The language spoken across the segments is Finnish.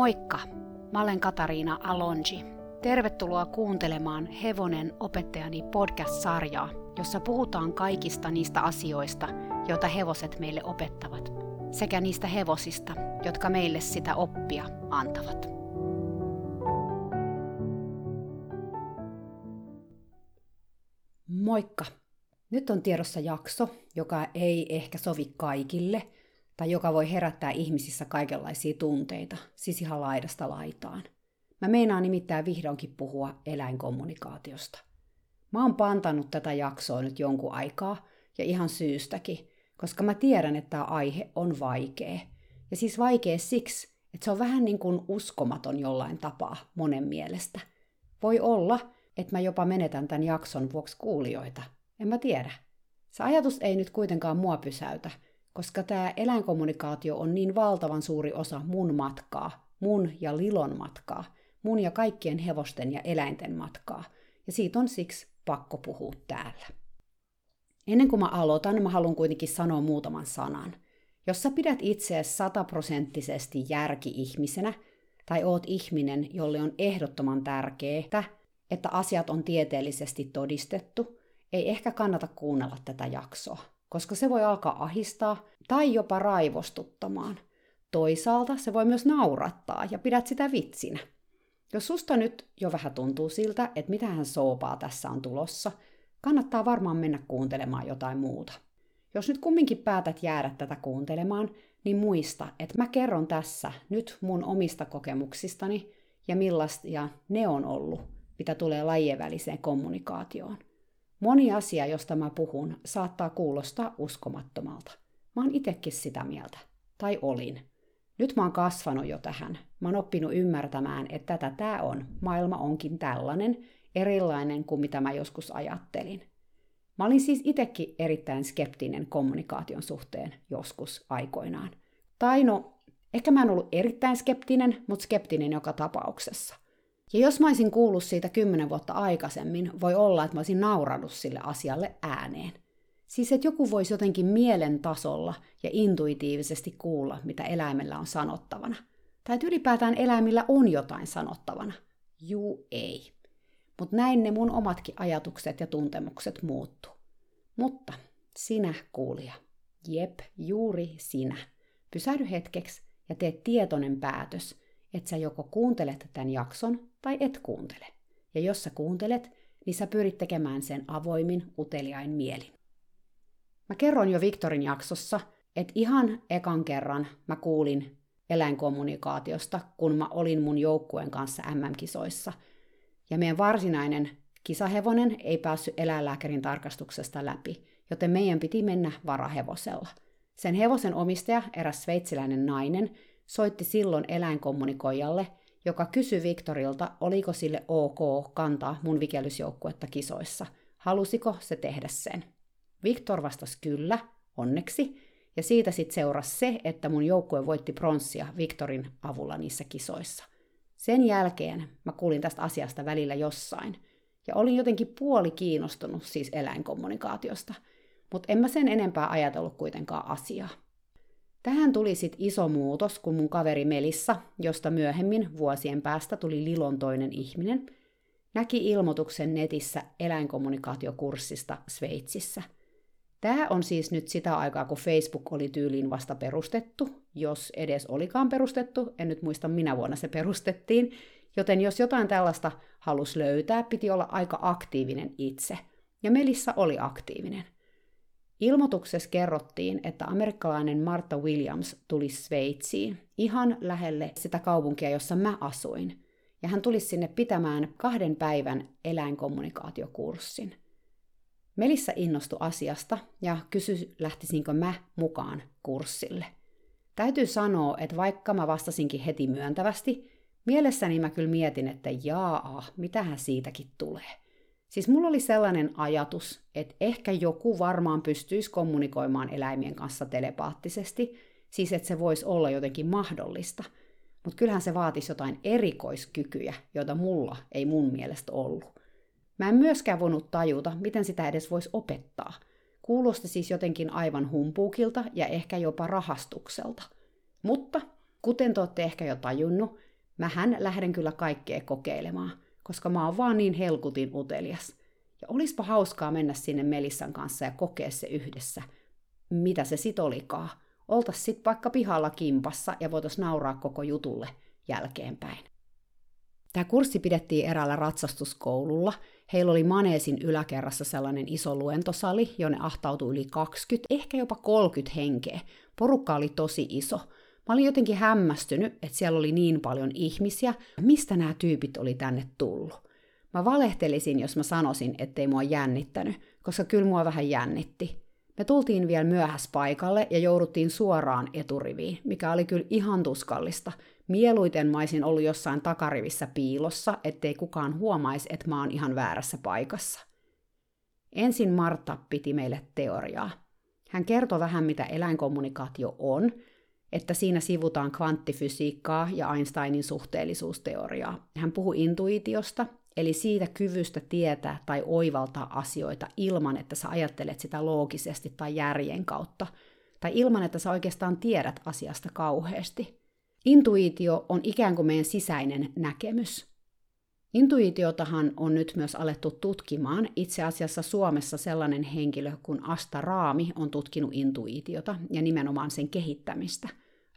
Moikka! Mä olen Katariina Alonji. Tervetuloa kuuntelemaan Hevonen opettajani podcast-sarjaa, jossa puhutaan kaikista niistä asioista, joita hevoset meille opettavat, sekä niistä hevosista, jotka meille sitä oppia antavat. Moikka! Nyt on tiedossa jakso, joka ei ehkä sovi kaikille – tai joka voi herättää ihmisissä kaikenlaisia tunteita, siis ihan laidasta laitaan. Mä meinaan nimittäin vihdoinkin puhua eläinkommunikaatiosta. Mä oon pantannut tätä jaksoa nyt jonkun aikaa, ja ihan syystäkin, koska mä tiedän, että tämä aihe on vaikea. Ja siis vaikea siksi, että se on vähän niin kuin uskomaton jollain tapaa monen mielestä. Voi olla, että mä jopa menetän tämän jakson vuoksi kuulijoita. En mä tiedä. Se ajatus ei nyt kuitenkaan mua pysäytä, koska tämä eläinkommunikaatio on niin valtavan suuri osa mun matkaa, mun ja Lilon matkaa, mun ja kaikkien hevosten ja eläinten matkaa, ja siitä on siksi pakko puhua täällä. Ennen kuin mä aloitan, mä haluan kuitenkin sanoa muutaman sanan. Jos sä pidät itseäsi sataprosenttisesti järki-ihmisenä, tai oot ihminen, jolle on ehdottoman tärkeää, että asiat on tieteellisesti todistettu, ei ehkä kannata kuunnella tätä jaksoa koska se voi alkaa ahistaa tai jopa raivostuttamaan. Toisaalta se voi myös naurattaa ja pidät sitä vitsinä. Jos susta nyt jo vähän tuntuu siltä, että mitähän soopaa tässä on tulossa, kannattaa varmaan mennä kuuntelemaan jotain muuta. Jos nyt kumminkin päätät jäädä tätä kuuntelemaan, niin muista, että mä kerron tässä nyt mun omista kokemuksistani ja millaisia ne on ollut, mitä tulee lajien väliseen kommunikaatioon. Moni asia, josta mä puhun, saattaa kuulostaa uskomattomalta. Mä oon itekin sitä mieltä. Tai olin. Nyt mä oon kasvanut jo tähän. Mä oon oppinut ymmärtämään, että tätä tää on. Maailma onkin tällainen, erilainen kuin mitä mä joskus ajattelin. Mä olin siis itekin erittäin skeptinen kommunikaation suhteen joskus aikoinaan. Tai no, ehkä mä en ollut erittäin skeptinen, mutta skeptinen joka tapauksessa – ja jos mä olisin kuullut siitä kymmenen vuotta aikaisemmin, voi olla, että mä olisin naurannut sille asialle ääneen. Siis että joku voisi jotenkin mielen tasolla ja intuitiivisesti kuulla, mitä eläimellä on sanottavana. Tai että ylipäätään eläimillä on jotain sanottavana. Juu ei. Mutta näin ne mun omatkin ajatukset ja tuntemukset muuttu. Mutta sinä kuulija, jep, juuri sinä, pysähdy hetkeksi ja tee tietoinen päätös, että sä joko kuuntelet tämän jakson tai et kuuntele. Ja jos sä kuuntelet, niin sä pyrit tekemään sen avoimin, uteliain mielin. Mä kerron jo Viktorin jaksossa, että ihan ekan kerran mä kuulin eläinkommunikaatiosta, kun mä olin mun joukkueen kanssa MM-kisoissa. Ja meidän varsinainen kisahevonen ei päässyt eläinlääkärin tarkastuksesta läpi, joten meidän piti mennä varahevosella. Sen hevosen omistaja, eräs sveitsiläinen nainen, soitti silloin eläinkommunikoijalle, joka kysyi Viktorilta, oliko sille ok kantaa mun vikellysjoukkuetta kisoissa. Halusiko se tehdä sen? Viktor vastasi kyllä, onneksi, ja siitä sitten seurasi se, että mun joukkue voitti pronssia Viktorin avulla niissä kisoissa. Sen jälkeen mä kuulin tästä asiasta välillä jossain, ja olin jotenkin puoli kiinnostunut siis eläinkommunikaatiosta, mutta en mä sen enempää ajatellut kuitenkaan asiaa. Tähän tuli sitten iso muutos, kun mun kaveri Melissa, josta myöhemmin vuosien päästä tuli Lilon toinen ihminen, näki ilmoituksen netissä eläinkommunikaatiokurssista Sveitsissä. Tämä on siis nyt sitä aikaa, kun Facebook oli tyyliin vasta perustettu, jos edes olikaan perustettu, en nyt muista minä vuonna se perustettiin, joten jos jotain tällaista halus löytää, piti olla aika aktiivinen itse. Ja Melissa oli aktiivinen – Ilmoituksessa kerrottiin, että amerikkalainen Martha Williams tuli Sveitsiin, ihan lähelle sitä kaupunkia, jossa mä asuin. Ja hän tuli sinne pitämään kahden päivän eläinkommunikaatiokurssin. Melissa innostui asiasta ja kysyi, lähtisinkö mä mukaan kurssille. Täytyy sanoa, että vaikka mä vastasinkin heti myöntävästi, mielessäni mä kyllä mietin, että jaa, mitähän siitäkin tulee. Siis mulla oli sellainen ajatus, että ehkä joku varmaan pystyisi kommunikoimaan eläimien kanssa telepaattisesti, siis että se voisi olla jotenkin mahdollista. Mutta kyllähän se vaatisi jotain erikoiskykyjä, joita mulla ei mun mielestä ollut. Mä en myöskään voinut tajuta, miten sitä edes voisi opettaa. Kuulosti siis jotenkin aivan humpuukilta ja ehkä jopa rahastukselta. Mutta, kuten te olette ehkä jo tajunnut, Mähän lähden kyllä kaikkea kokeilemaan, koska mä oon vaan niin helkutin utelias. Ja olispa hauskaa mennä sinne Melissan kanssa ja kokea se yhdessä. Mitä se sit olikaan? Oltais sit vaikka pihalla kimpassa ja voitais nauraa koko jutulle jälkeenpäin. Tämä kurssi pidettiin eräällä ratsastuskoululla. Heillä oli Maneesin yläkerrassa sellainen iso luentosali, jonne ahtautui yli 20, ehkä jopa 30 henkeä. Porukka oli tosi iso. Mä olin jotenkin hämmästynyt, että siellä oli niin paljon ihmisiä. Mistä nämä tyypit oli tänne tullut? Mä valehtelisin, jos mä sanoisin, ettei mua jännittänyt, koska kyllä mua vähän jännitti. Me tultiin vielä myöhäs paikalle ja jouduttiin suoraan eturiviin, mikä oli kyllä ihan tuskallista. Mieluiten mä olisin ollut jossain takarivissä piilossa, ettei kukaan huomaisi, että mä oon ihan väärässä paikassa. Ensin Marta piti meille teoriaa. Hän kertoi vähän, mitä eläinkommunikaatio on, että siinä sivutaan kvanttifysiikkaa ja Einsteinin suhteellisuusteoriaa. Hän puhui intuitiosta, eli siitä kyvystä tietää tai oivaltaa asioita ilman, että sä ajattelet sitä loogisesti tai järjen kautta, tai ilman, että sä oikeastaan tiedät asiasta kauheasti. Intuitio on ikään kuin meidän sisäinen näkemys. Intuitiotahan on nyt myös alettu tutkimaan. Itse asiassa Suomessa sellainen henkilö kuin Asta Raami on tutkinut intuitiota ja nimenomaan sen kehittämistä.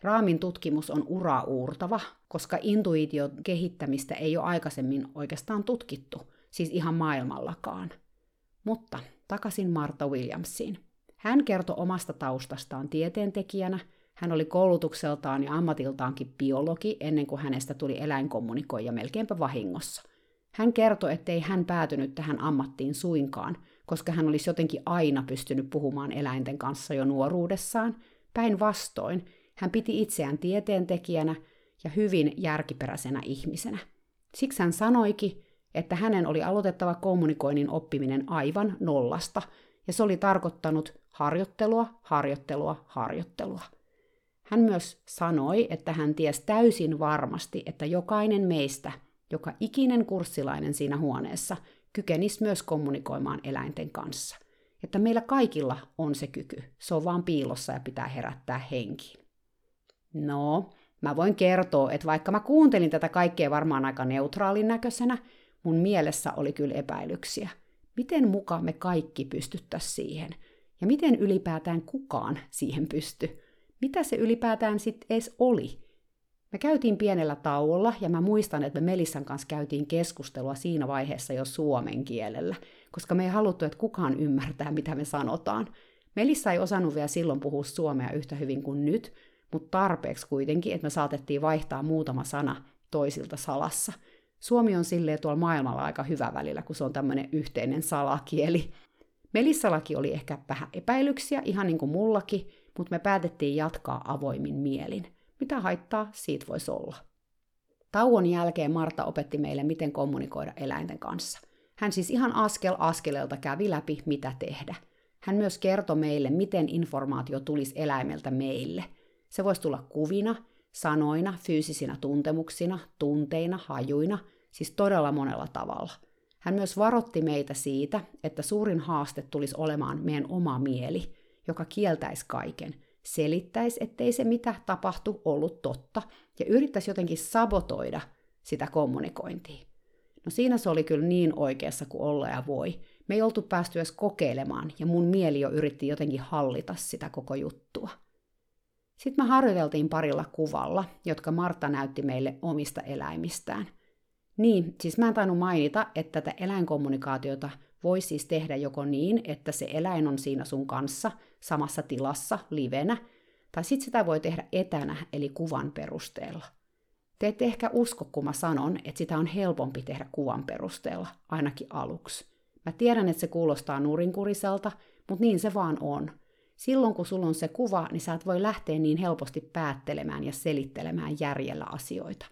Raamin tutkimus on urauurtava, koska intuition kehittämistä ei ole aikaisemmin oikeastaan tutkittu, siis ihan maailmallakaan. Mutta takaisin Marta Williamsiin. Hän kertoi omasta taustastaan tieteentekijänä – hän oli koulutukseltaan ja ammatiltaankin biologi ennen kuin hänestä tuli eläinkommunikoija melkeinpä vahingossa. Hän kertoi, ettei hän päätynyt tähän ammattiin suinkaan, koska hän olisi jotenkin aina pystynyt puhumaan eläinten kanssa jo nuoruudessaan. Päinvastoin, hän piti itseään tieteentekijänä ja hyvin järkiperäisenä ihmisenä. Siksi hän sanoikin, että hänen oli aloitettava kommunikoinnin oppiminen aivan nollasta, ja se oli tarkoittanut harjoittelua, harjoittelua, harjoittelua. Hän myös sanoi, että hän tiesi täysin varmasti, että jokainen meistä, joka ikinen kurssilainen siinä huoneessa, kykenisi myös kommunikoimaan eläinten kanssa. Että meillä kaikilla on se kyky, se on vaan piilossa ja pitää herättää henkiin. No, mä voin kertoa, että vaikka mä kuuntelin tätä kaikkea varmaan aika neutraalin näköisenä, mun mielessä oli kyllä epäilyksiä. Miten mukaan me kaikki pystyttäisiin siihen? Ja miten ylipäätään kukaan siihen pysty? mitä se ylipäätään sitten edes oli. Me käytiin pienellä tauolla ja mä muistan, että me Melissan kanssa käytiin keskustelua siinä vaiheessa jo suomen kielellä, koska me ei haluttu, että kukaan ymmärtää, mitä me sanotaan. Melissa ei osannut vielä silloin puhua suomea yhtä hyvin kuin nyt, mutta tarpeeksi kuitenkin, että me saatettiin vaihtaa muutama sana toisilta salassa. Suomi on silleen tuolla maailmalla aika hyvä välillä, kun se on tämmöinen yhteinen salakieli. Melissallakin oli ehkä vähän epäilyksiä, ihan niin kuin mullakin, mutta me päätettiin jatkaa avoimin mielin. Mitä haittaa siitä voisi olla? Tauon jälkeen Marta opetti meille, miten kommunikoida eläinten kanssa. Hän siis ihan askel askeleelta kävi läpi, mitä tehdä. Hän myös kertoi meille, miten informaatio tulisi eläimeltä meille. Se voisi tulla kuvina, sanoina, fyysisinä tuntemuksina, tunteina, hajuina, siis todella monella tavalla. Hän myös varotti meitä siitä, että suurin haaste tulisi olemaan meidän oma mieli – joka kieltäisi kaiken, selittäisi, ettei se mitä tapahtu ollut totta, ja yrittäisi jotenkin sabotoida sitä kommunikointia. No siinä se oli kyllä niin oikeassa kuin olla ja voi. Me ei oltu päästy edes kokeilemaan, ja mun mieli jo yritti jotenkin hallita sitä koko juttua. Sitten me harjoiteltiin parilla kuvalla, jotka Marta näytti meille omista eläimistään. Niin, siis mä en tainnut mainita, että tätä eläinkommunikaatiota voi siis tehdä joko niin, että se eläin on siinä sun kanssa samassa tilassa livenä, tai sitten sitä voi tehdä etänä, eli kuvan perusteella. Te ette ehkä usko, kun mä sanon, että sitä on helpompi tehdä kuvan perusteella, ainakin aluksi. Mä tiedän, että se kuulostaa nurinkuriselta, mutta niin se vaan on. Silloin kun sulla on se kuva, niin sä et voi lähteä niin helposti päättelemään ja selittelemään järjellä asioita.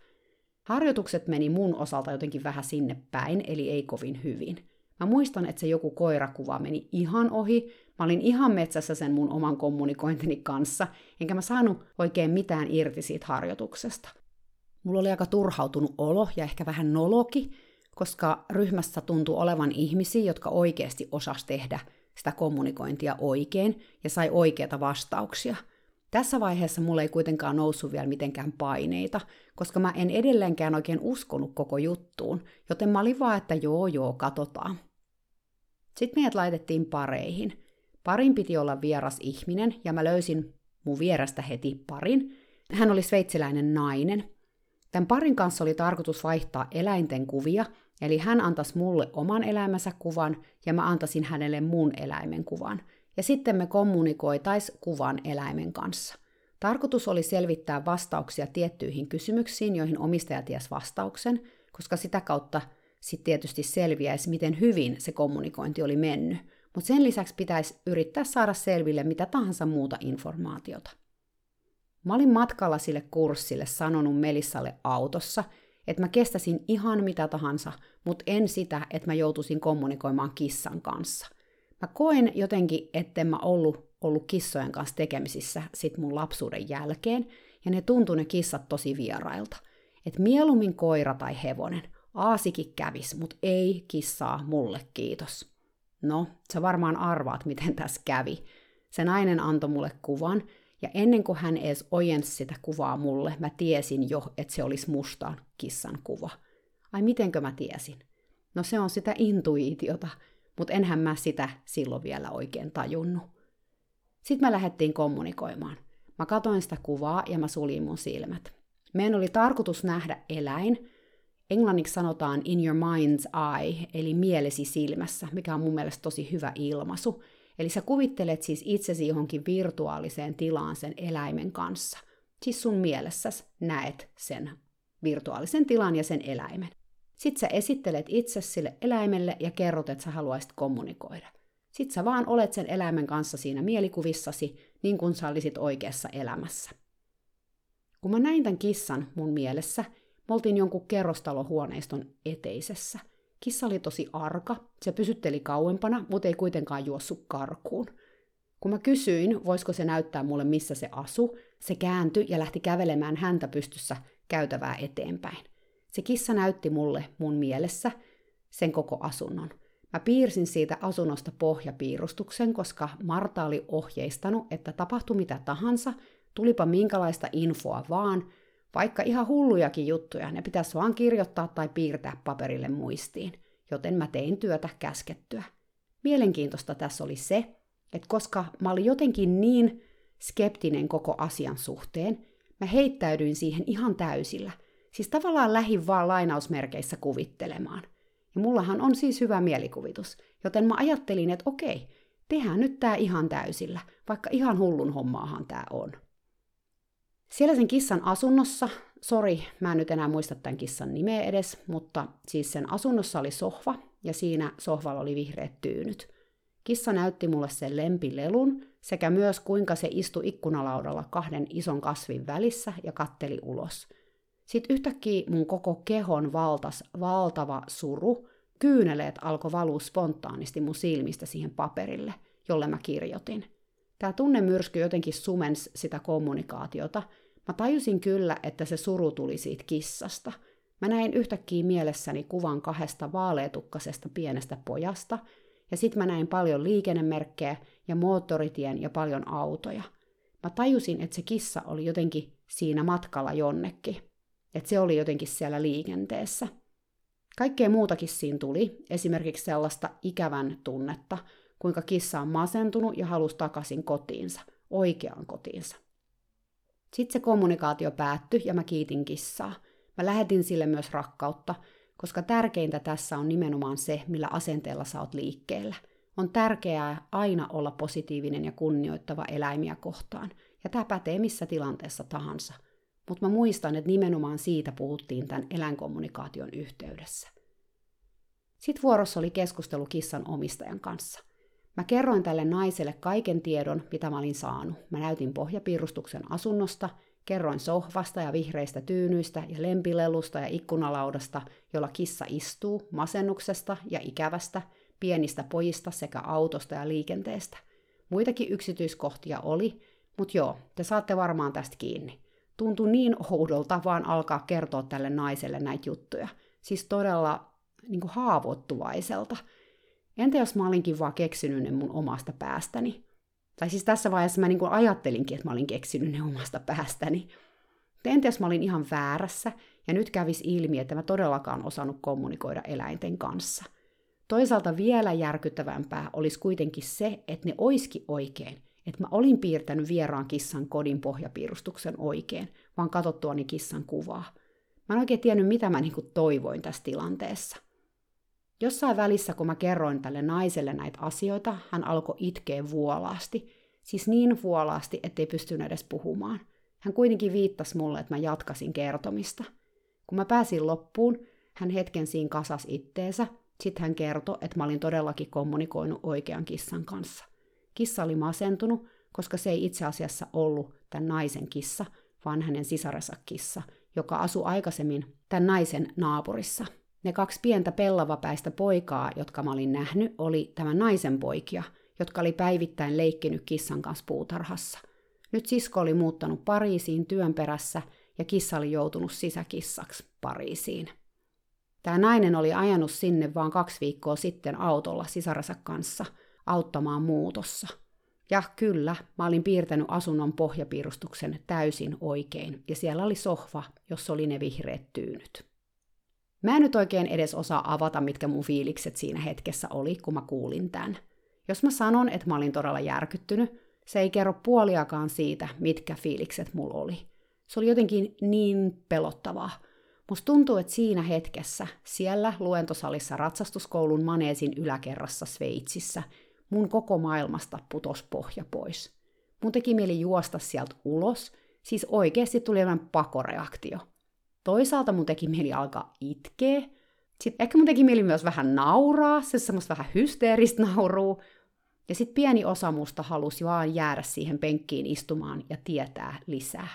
Harjoitukset meni mun osalta jotenkin vähän sinne päin, eli ei kovin hyvin. Mä muistan, että se joku koirakuva meni ihan ohi. Mä olin ihan metsässä sen mun oman kommunikointini kanssa, enkä mä saanut oikein mitään irti siitä harjoituksesta. Mulla oli aika turhautunut olo ja ehkä vähän noloki, koska ryhmässä tuntui olevan ihmisiä, jotka oikeasti osas tehdä sitä kommunikointia oikein ja sai oikeita vastauksia. Tässä vaiheessa mulle ei kuitenkaan noussut vielä mitenkään paineita, koska mä en edelleenkään oikein uskonut koko juttuun, joten mä olin vaan, että joo joo, katsotaan. Sitten meidät laitettiin pareihin. Parin piti olla vieras ihminen, ja mä löysin mun vierestä heti parin. Hän oli sveitsiläinen nainen. Tämän parin kanssa oli tarkoitus vaihtaa eläinten kuvia, eli hän antaisi mulle oman elämänsä kuvan, ja mä antaisin hänelle mun eläimen kuvan – ja sitten me kommunikoitais kuvan eläimen kanssa. Tarkoitus oli selvittää vastauksia tiettyihin kysymyksiin, joihin omistaja ties vastauksen, koska sitä kautta sitten tietysti selviäisi, miten hyvin se kommunikointi oli mennyt. Mutta sen lisäksi pitäisi yrittää saada selville mitä tahansa muuta informaatiota. Mä olin matkalla sille kurssille sanonut Melissalle autossa, että mä kestäisin ihan mitä tahansa, mutta en sitä, että mä joutuisin kommunikoimaan kissan kanssa – Mä koen jotenkin, etten mä ollut, ollut kissojen kanssa tekemisissä sit mun lapsuuden jälkeen, ja ne tuntui ne kissat tosi vierailta. Et mieluummin koira tai hevonen. Aasikin kävis, mut ei kissaa mulle, kiitos. No, sä varmaan arvaat, miten tässä kävi. Se nainen antoi mulle kuvan, ja ennen kuin hän edes ojensi sitä kuvaa mulle, mä tiesin jo, että se olisi mustaan kissan kuva. Ai mitenkö mä tiesin? No se on sitä intuitiota, mutta enhän mä sitä silloin vielä oikein tajunnut. Sitten me lähdettiin kommunikoimaan. Mä katoin sitä kuvaa ja mä suljin mun silmät. Meidän oli tarkoitus nähdä eläin, englanniksi sanotaan in your mind's eye, eli mielesi silmässä, mikä on mun mielestä tosi hyvä ilmaisu. Eli sä kuvittelet siis itsesi johonkin virtuaaliseen tilaan sen eläimen kanssa. Siis sun mielessäsi näet sen virtuaalisen tilan ja sen eläimen. Sitten sä esittelet itse sille eläimelle ja kerrot, että sä haluaisit kommunikoida. Sitten sä vaan olet sen eläimen kanssa siinä mielikuvissasi, niin kuin sä olisit oikeassa elämässä. Kun mä näin tämän kissan mun mielessä, me oltiin jonkun kerrostalohuoneiston eteisessä. Kissa oli tosi arka, se pysytteli kauempana, mutta ei kuitenkaan juossut karkuun. Kun mä kysyin, voisiko se näyttää mulle, missä se asu, se kääntyi ja lähti kävelemään häntä pystyssä käytävää eteenpäin. Se kissa näytti mulle mun mielessä sen koko asunnon. Mä piirsin siitä asunnosta pohjapiirustuksen, koska Marta oli ohjeistanut, että tapahtui mitä tahansa, tulipa minkälaista infoa vaan, vaikka ihan hullujakin juttuja, ne pitäisi vaan kirjoittaa tai piirtää paperille muistiin, joten mä tein työtä käskettyä. Mielenkiintoista tässä oli se, että koska mä olin jotenkin niin skeptinen koko asian suhteen, mä heittäydyin siihen ihan täysillä – Siis tavallaan lähin vaan lainausmerkeissä kuvittelemaan. Ja mullahan on siis hyvä mielikuvitus, joten mä ajattelin, että okei, tehdään nyt tää ihan täysillä, vaikka ihan hullun hommaahan tää on. Siellä sen kissan asunnossa, sori, mä en nyt enää muista tämän kissan nimeä edes, mutta siis sen asunnossa oli sohva, ja siinä sohvalla oli vihreät tyynyt. Kissa näytti mulle sen lempilelun, sekä myös kuinka se istui ikkunalaudalla kahden ison kasvin välissä ja katteli ulos – sitten yhtäkkiä mun koko kehon valtas valtava suru, kyyneleet alkoi valua spontaanisti mun silmistä siihen paperille, jolle mä kirjoitin. Tämä tunnemyrsky jotenkin sumens sitä kommunikaatiota. Mä tajusin kyllä, että se suru tuli siitä kissasta. Mä näin yhtäkkiä mielessäni kuvan kahdesta vaaleetukkasesta pienestä pojasta, ja sitten mä näin paljon liikennemerkkejä ja moottoritien ja paljon autoja. Mä tajusin, että se kissa oli jotenkin siinä matkalla jonnekin. Että se oli jotenkin siellä liikenteessä. Kaikkea muutakin siinä tuli, esimerkiksi sellaista ikävän tunnetta, kuinka kissa on masentunut ja halusi takaisin kotiinsa, oikeaan kotiinsa. Sitten se kommunikaatio päättyi ja mä kiitin kissaa. Mä lähetin sille myös rakkautta, koska tärkeintä tässä on nimenomaan se, millä asenteella sä oot liikkeellä. On tärkeää aina olla positiivinen ja kunnioittava eläimiä kohtaan, ja tämä pätee missä tilanteessa tahansa – mutta mä muistan, että nimenomaan siitä puhuttiin tämän eläinkommunikaation yhteydessä. Sitten vuorossa oli keskustelu kissan omistajan kanssa. Mä kerroin tälle naiselle kaiken tiedon, mitä mä olin saanut. Mä näytin pohjapiirustuksen asunnosta, kerroin sohvasta ja vihreistä tyynyistä ja lempilelusta ja ikkunalaudasta, jolla kissa istuu, masennuksesta ja ikävästä, pienistä pojista sekä autosta ja liikenteestä. Muitakin yksityiskohtia oli, mutta joo, te saatte varmaan tästä kiinni tuntui niin oudolta vaan alkaa kertoa tälle naiselle näitä juttuja. Siis todella niin haavoittuvaiselta. Entä jos mä olinkin vaan keksinyt ne mun omasta päästäni? Tai siis tässä vaiheessa mä niin ajattelinkin, että mä olin keksinyt ne omasta päästäni. Entä mä olin ihan väärässä, ja nyt kävisi ilmi, että mä todellakaan osannut kommunikoida eläinten kanssa. Toisaalta vielä järkyttävämpää olisi kuitenkin se, että ne oiski oikein, että mä olin piirtänyt vieraan kissan kodin pohjapiirustuksen oikein, vaan katsottuani kissan kuvaa. Mä en oikein tiennyt, mitä mä niin toivoin tässä tilanteessa. Jossain välissä, kun mä kerroin tälle naiselle näitä asioita, hän alkoi itkeä vuolaasti. Siis niin vuolaasti, ettei pystynyt edes puhumaan. Hän kuitenkin viittasi mulle, että mä jatkasin kertomista. Kun mä pääsin loppuun, hän hetken siinä kasas itteensä, sitten hän kertoi, että mä olin todellakin kommunikoinut oikean kissan kanssa. Kissa oli masentunut, koska se ei itse asiassa ollut tämän naisen kissa, vaan hänen sisarensa kissa, joka asui aikaisemmin tämän naisen naapurissa. Ne kaksi pientä pellavapäistä poikaa, jotka mä olin nähnyt, oli tämän naisen poikia, jotka oli päivittäin leikkinyt kissan kanssa puutarhassa. Nyt sisko oli muuttanut Pariisiin työn perässä ja kissa oli joutunut sisäkissaksi Pariisiin. Tämä nainen oli ajanut sinne vain kaksi viikkoa sitten autolla sisarensa kanssa auttamaan muutossa. Ja kyllä, mä olin piirtänyt asunnon pohjapiirustuksen täysin oikein, ja siellä oli sohva, jossa oli ne vihreät tyynyt. Mä en nyt oikein edes osaa avata, mitkä mun fiilikset siinä hetkessä oli, kun mä kuulin tämän. Jos mä sanon, että mä olin todella järkyttynyt, se ei kerro puoliakaan siitä, mitkä fiilikset mulla oli. Se oli jotenkin niin pelottavaa. Musta tuntuu, että siinä hetkessä, siellä luentosalissa ratsastuskoulun maneesin yläkerrassa Sveitsissä, mun koko maailmasta putos pohja pois. Mun teki mieli juosta sieltä ulos, siis oikeasti tuli aivan pakoreaktio – Toisaalta mun teki mieli alkaa itkeä. Sitten ehkä mun teki mieli myös vähän nauraa, se semmoista vähän hysteeristä nauruu. Ja sitten pieni osa musta halusi vaan jäädä siihen penkkiin istumaan ja tietää lisää.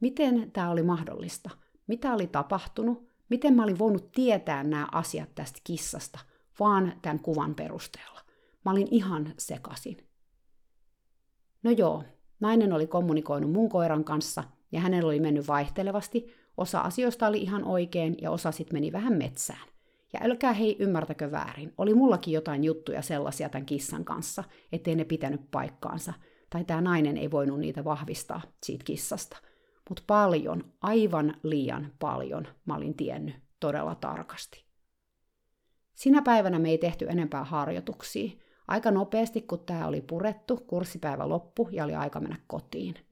Miten tämä oli mahdollista? Mitä oli tapahtunut? Miten mä olin voinut tietää nämä asiat tästä kissasta, vaan tämän kuvan perusteella? Mä olin ihan sekasin. No joo, nainen oli kommunikoinut mun koiran kanssa ja hänellä oli mennyt vaihtelevasti, Osa asioista oli ihan oikein ja osa sitten meni vähän metsään. Ja älkää hei ymmärtäkö väärin, oli mullakin jotain juttuja sellaisia tämän kissan kanssa, ettei ne pitänyt paikkaansa, tai tämä nainen ei voinut niitä vahvistaa siitä kissasta. Mutta paljon, aivan liian paljon mä olin tiennyt todella tarkasti. Sinä päivänä me ei tehty enempää harjoituksia. Aika nopeasti, kun tämä oli purettu, kurssipäivä loppu ja oli aika mennä kotiin –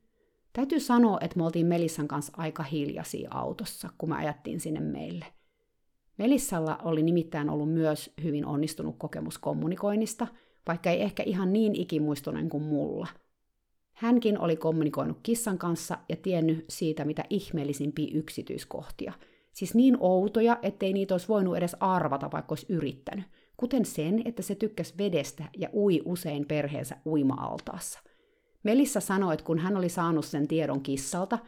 Täytyy sanoa, että me oltiin Melissan kanssa aika hiljaisia autossa, kun me ajattiin sinne meille. Melissalla oli nimittäin ollut myös hyvin onnistunut kokemus kommunikoinnista, vaikka ei ehkä ihan niin ikimuistoinen kuin mulla. Hänkin oli kommunikoinut kissan kanssa ja tiennyt siitä mitä ihmeellisimpiä yksityiskohtia. Siis niin outoja, ettei niitä olisi voinut edes arvata, vaikka olisi yrittänyt. Kuten sen, että se tykkäsi vedestä ja ui usein perheensä uima-altaassa. Melissa sanoi, että kun hän oli saanut sen tiedon kissalta,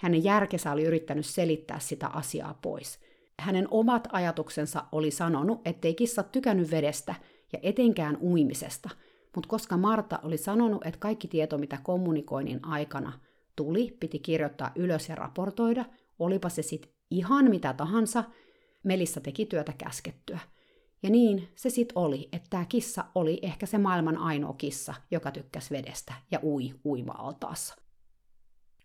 hänen järkensä oli yrittänyt selittää sitä asiaa pois. Hänen omat ajatuksensa oli sanonut, ettei kissa tykännyt vedestä ja etenkään uimisesta, mutta koska Marta oli sanonut, että kaikki tieto, mitä kommunikoinnin aikana tuli, piti kirjoittaa ylös ja raportoida, olipa se sitten ihan mitä tahansa, Melissa teki työtä käskettyä – ja niin se sitten oli, että tämä kissa oli ehkä se maailman ainoa kissa, joka tykkäsi vedestä ja ui uima-altaassa.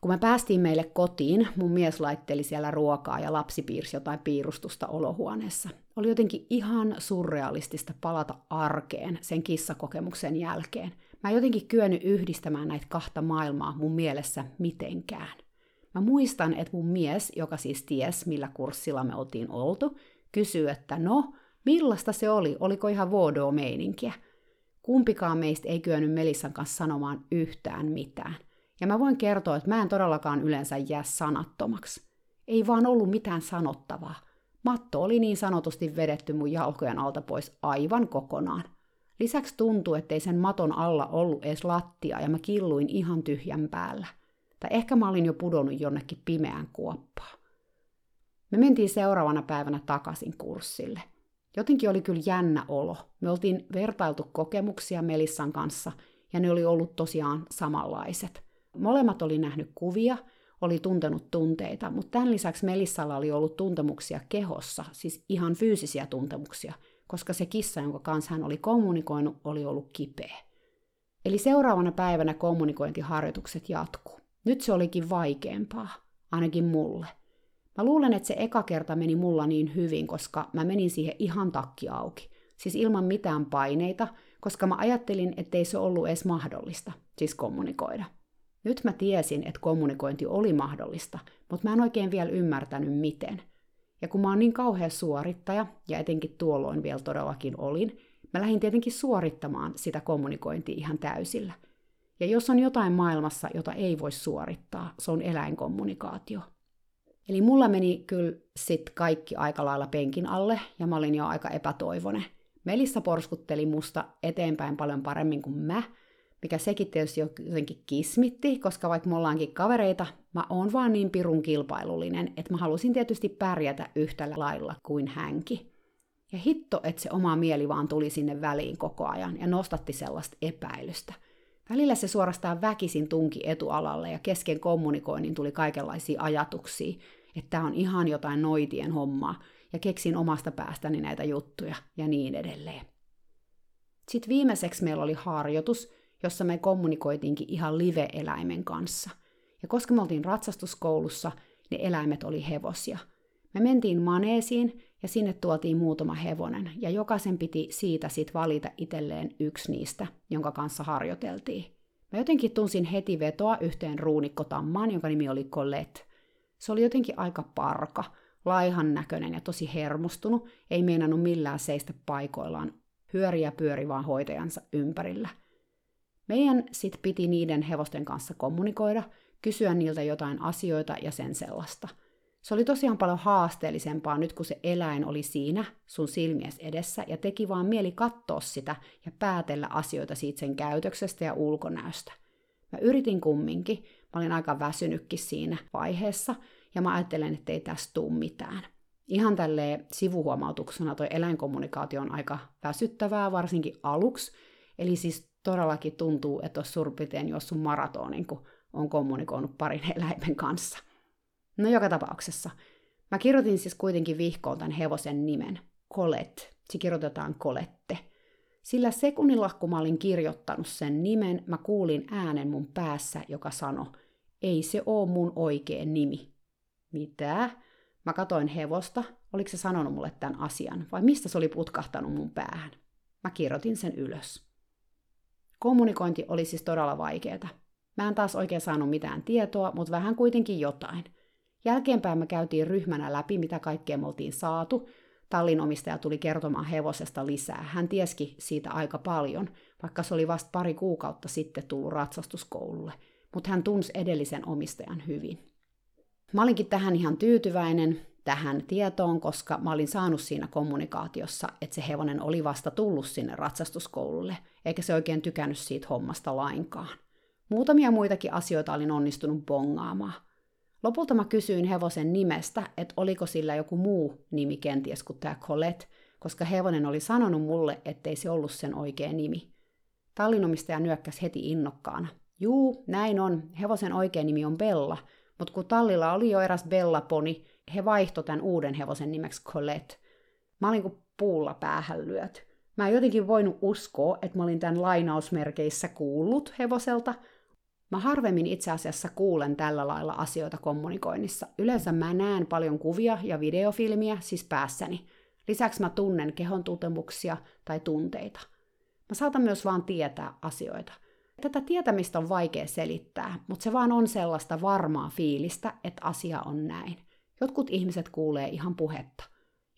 Kun me päästiin meille kotiin, mun mies laitteli siellä ruokaa ja lapsi piirsi jotain piirustusta olohuoneessa. Oli jotenkin ihan surrealistista palata arkeen sen kissakokemuksen jälkeen. Mä en jotenkin kyennyt yhdistämään näitä kahta maailmaa mun mielessä mitenkään. Mä muistan, että mun mies, joka siis ties millä kurssilla me oltiin oltu, kysyi, että no, Millaista se oli? Oliko ihan voodoo-meininkiä? Kumpikaan meistä ei kyennyt Melissan kanssa sanomaan yhtään mitään. Ja mä voin kertoa, että mä en todellakaan yleensä jää sanattomaksi. Ei vaan ollut mitään sanottavaa. Matto oli niin sanotusti vedetty mun jalkojen alta pois aivan kokonaan. Lisäksi tuntui, ettei sen maton alla ollut edes lattia ja mä killuin ihan tyhjän päällä. Tai ehkä mä olin jo pudonnut jonnekin pimeään kuoppaan. Me mentiin seuraavana päivänä takaisin kurssille – Jotenkin oli kyllä jännä olo. Me oltiin vertailtu kokemuksia Melissan kanssa, ja ne oli ollut tosiaan samanlaiset. Molemmat oli nähnyt kuvia, oli tuntenut tunteita, mutta tämän lisäksi Melissalla oli ollut tuntemuksia kehossa, siis ihan fyysisiä tuntemuksia, koska se kissa, jonka kanssa hän oli kommunikoinut, oli ollut kipeä. Eli seuraavana päivänä kommunikointiharjoitukset jatkuu. Nyt se olikin vaikeampaa, ainakin mulle. Mä luulen, että se eka kerta meni mulla niin hyvin, koska mä menin siihen ihan takki auki. Siis ilman mitään paineita, koska mä ajattelin, ettei se ollut edes mahdollista, siis kommunikoida. Nyt mä tiesin, että kommunikointi oli mahdollista, mutta mä en oikein vielä ymmärtänyt miten. Ja kun mä oon niin kauhea suorittaja, ja etenkin tuolloin vielä todellakin olin, mä lähdin tietenkin suorittamaan sitä kommunikointia ihan täysillä. Ja jos on jotain maailmassa, jota ei voi suorittaa, se on eläinkommunikaatio. Eli mulla meni kyllä sit kaikki aika lailla penkin alle, ja mä olin jo aika epätoivone. Melissa porskutteli musta eteenpäin paljon paremmin kuin mä, mikä sekin tietysti jotenkin kismitti, koska vaikka me ollaankin kavereita, mä oon vaan niin pirun kilpailullinen, että mä halusin tietysti pärjätä yhtä lailla kuin hänkin. Ja hitto, että se oma mieli vaan tuli sinne väliin koko ajan ja nostatti sellaista epäilystä. Välillä se suorastaan väkisin tunki etualalle ja kesken kommunikoinnin tuli kaikenlaisia ajatuksia, että tämä on ihan jotain noitien hommaa, ja keksin omasta päästäni näitä juttuja ja niin edelleen. Sitten viimeiseksi meillä oli harjoitus, jossa me kommunikoitiinkin ihan live-eläimen kanssa. Ja koska me oltiin ratsastuskoulussa, ne eläimet oli hevosia. Me mentiin maneesiin ja sinne tuotiin muutama hevonen, ja jokaisen piti siitä sit valita itselleen yksi niistä, jonka kanssa harjoiteltiin. Mä jotenkin tunsin heti vetoa yhteen ruunikkotammaan, jonka nimi oli Colette. Se oli jotenkin aika parka, laihan näköinen ja tosi hermostunut, ei meinannut millään seistä paikoillaan, hyöriä pyöri vaan hoitajansa ympärillä – meidän sit piti niiden hevosten kanssa kommunikoida, kysyä niiltä jotain asioita ja sen sellaista. Se oli tosiaan paljon haasteellisempaa nyt, kun se eläin oli siinä sun silmies edessä ja teki vaan mieli katsoa sitä ja päätellä asioita siitä sen käytöksestä ja ulkonäöstä. Mä yritin kumminkin, mä olin aika väsynytkin siinä vaiheessa ja mä ajattelen, että ei tästä tuu mitään. Ihan tälleen sivuhuomautuksena toi eläinkommunikaatio on aika väsyttävää, varsinkin aluksi, eli siis todellakin tuntuu, että olisi surpiteen juossut maratonin, kun on kommunikoinut parin eläimen kanssa. No joka tapauksessa. Mä kirjoitin siis kuitenkin vihkoon tämän hevosen nimen. Colette. Se kirjoitetaan Kolette. Sillä sekunnilla, kun mä olin kirjoittanut sen nimen, mä kuulin äänen mun päässä, joka sanoi, ei se oo mun oikea nimi. Mitä? Mä katoin hevosta, oliko se sanonut mulle tämän asian, vai mistä se oli putkahtanut mun päähän. Mä kirjoitin sen ylös. Kommunikointi oli siis todella vaikeaa. Mä en taas oikein saanut mitään tietoa, mutta vähän kuitenkin jotain. Jälkeenpäin me käytiin ryhmänä läpi, mitä kaikkea me oltiin saatu. Tallin omistaja tuli kertomaan hevosesta lisää. Hän tieski siitä aika paljon, vaikka se oli vasta pari kuukautta sitten tullut ratsastuskoululle, mutta hän tunsi edellisen omistajan hyvin. Mä olinkin tähän ihan tyytyväinen, tähän tietoon, koska mä olin saanut siinä kommunikaatiossa, että se hevonen oli vasta tullut sinne ratsastuskoululle, eikä se oikein tykännyt siitä hommasta lainkaan. Muutamia muitakin asioita olin onnistunut bongaamaan. Lopulta mä kysyin hevosen nimestä, että oliko sillä joku muu nimi kenties kuin tämä Colette, koska hevonen oli sanonut mulle, ettei se ollut sen oikea nimi. Tallinomistaja nyökkäsi heti innokkaana. Juu, näin on. Hevosen oikea nimi on Bella, mutta kun tallilla oli jo eräs Bella-poni, he vaihto tämän uuden hevosen nimeksi Colette. Mä olin kuin puulla päähän lyöt. Mä en jotenkin voinut uskoa, että mä olin tämän lainausmerkeissä kuullut hevoselta. Mä harvemmin itse asiassa kuulen tällä lailla asioita kommunikoinnissa. Yleensä mä näen paljon kuvia ja videofilmiä, siis päässäni. Lisäksi mä tunnen kehon tuntemuksia tai tunteita. Mä saatan myös vaan tietää asioita. Tätä tietämistä on vaikea selittää, mutta se vaan on sellaista varmaa fiilistä, että asia on näin. Jotkut ihmiset kuulee ihan puhetta.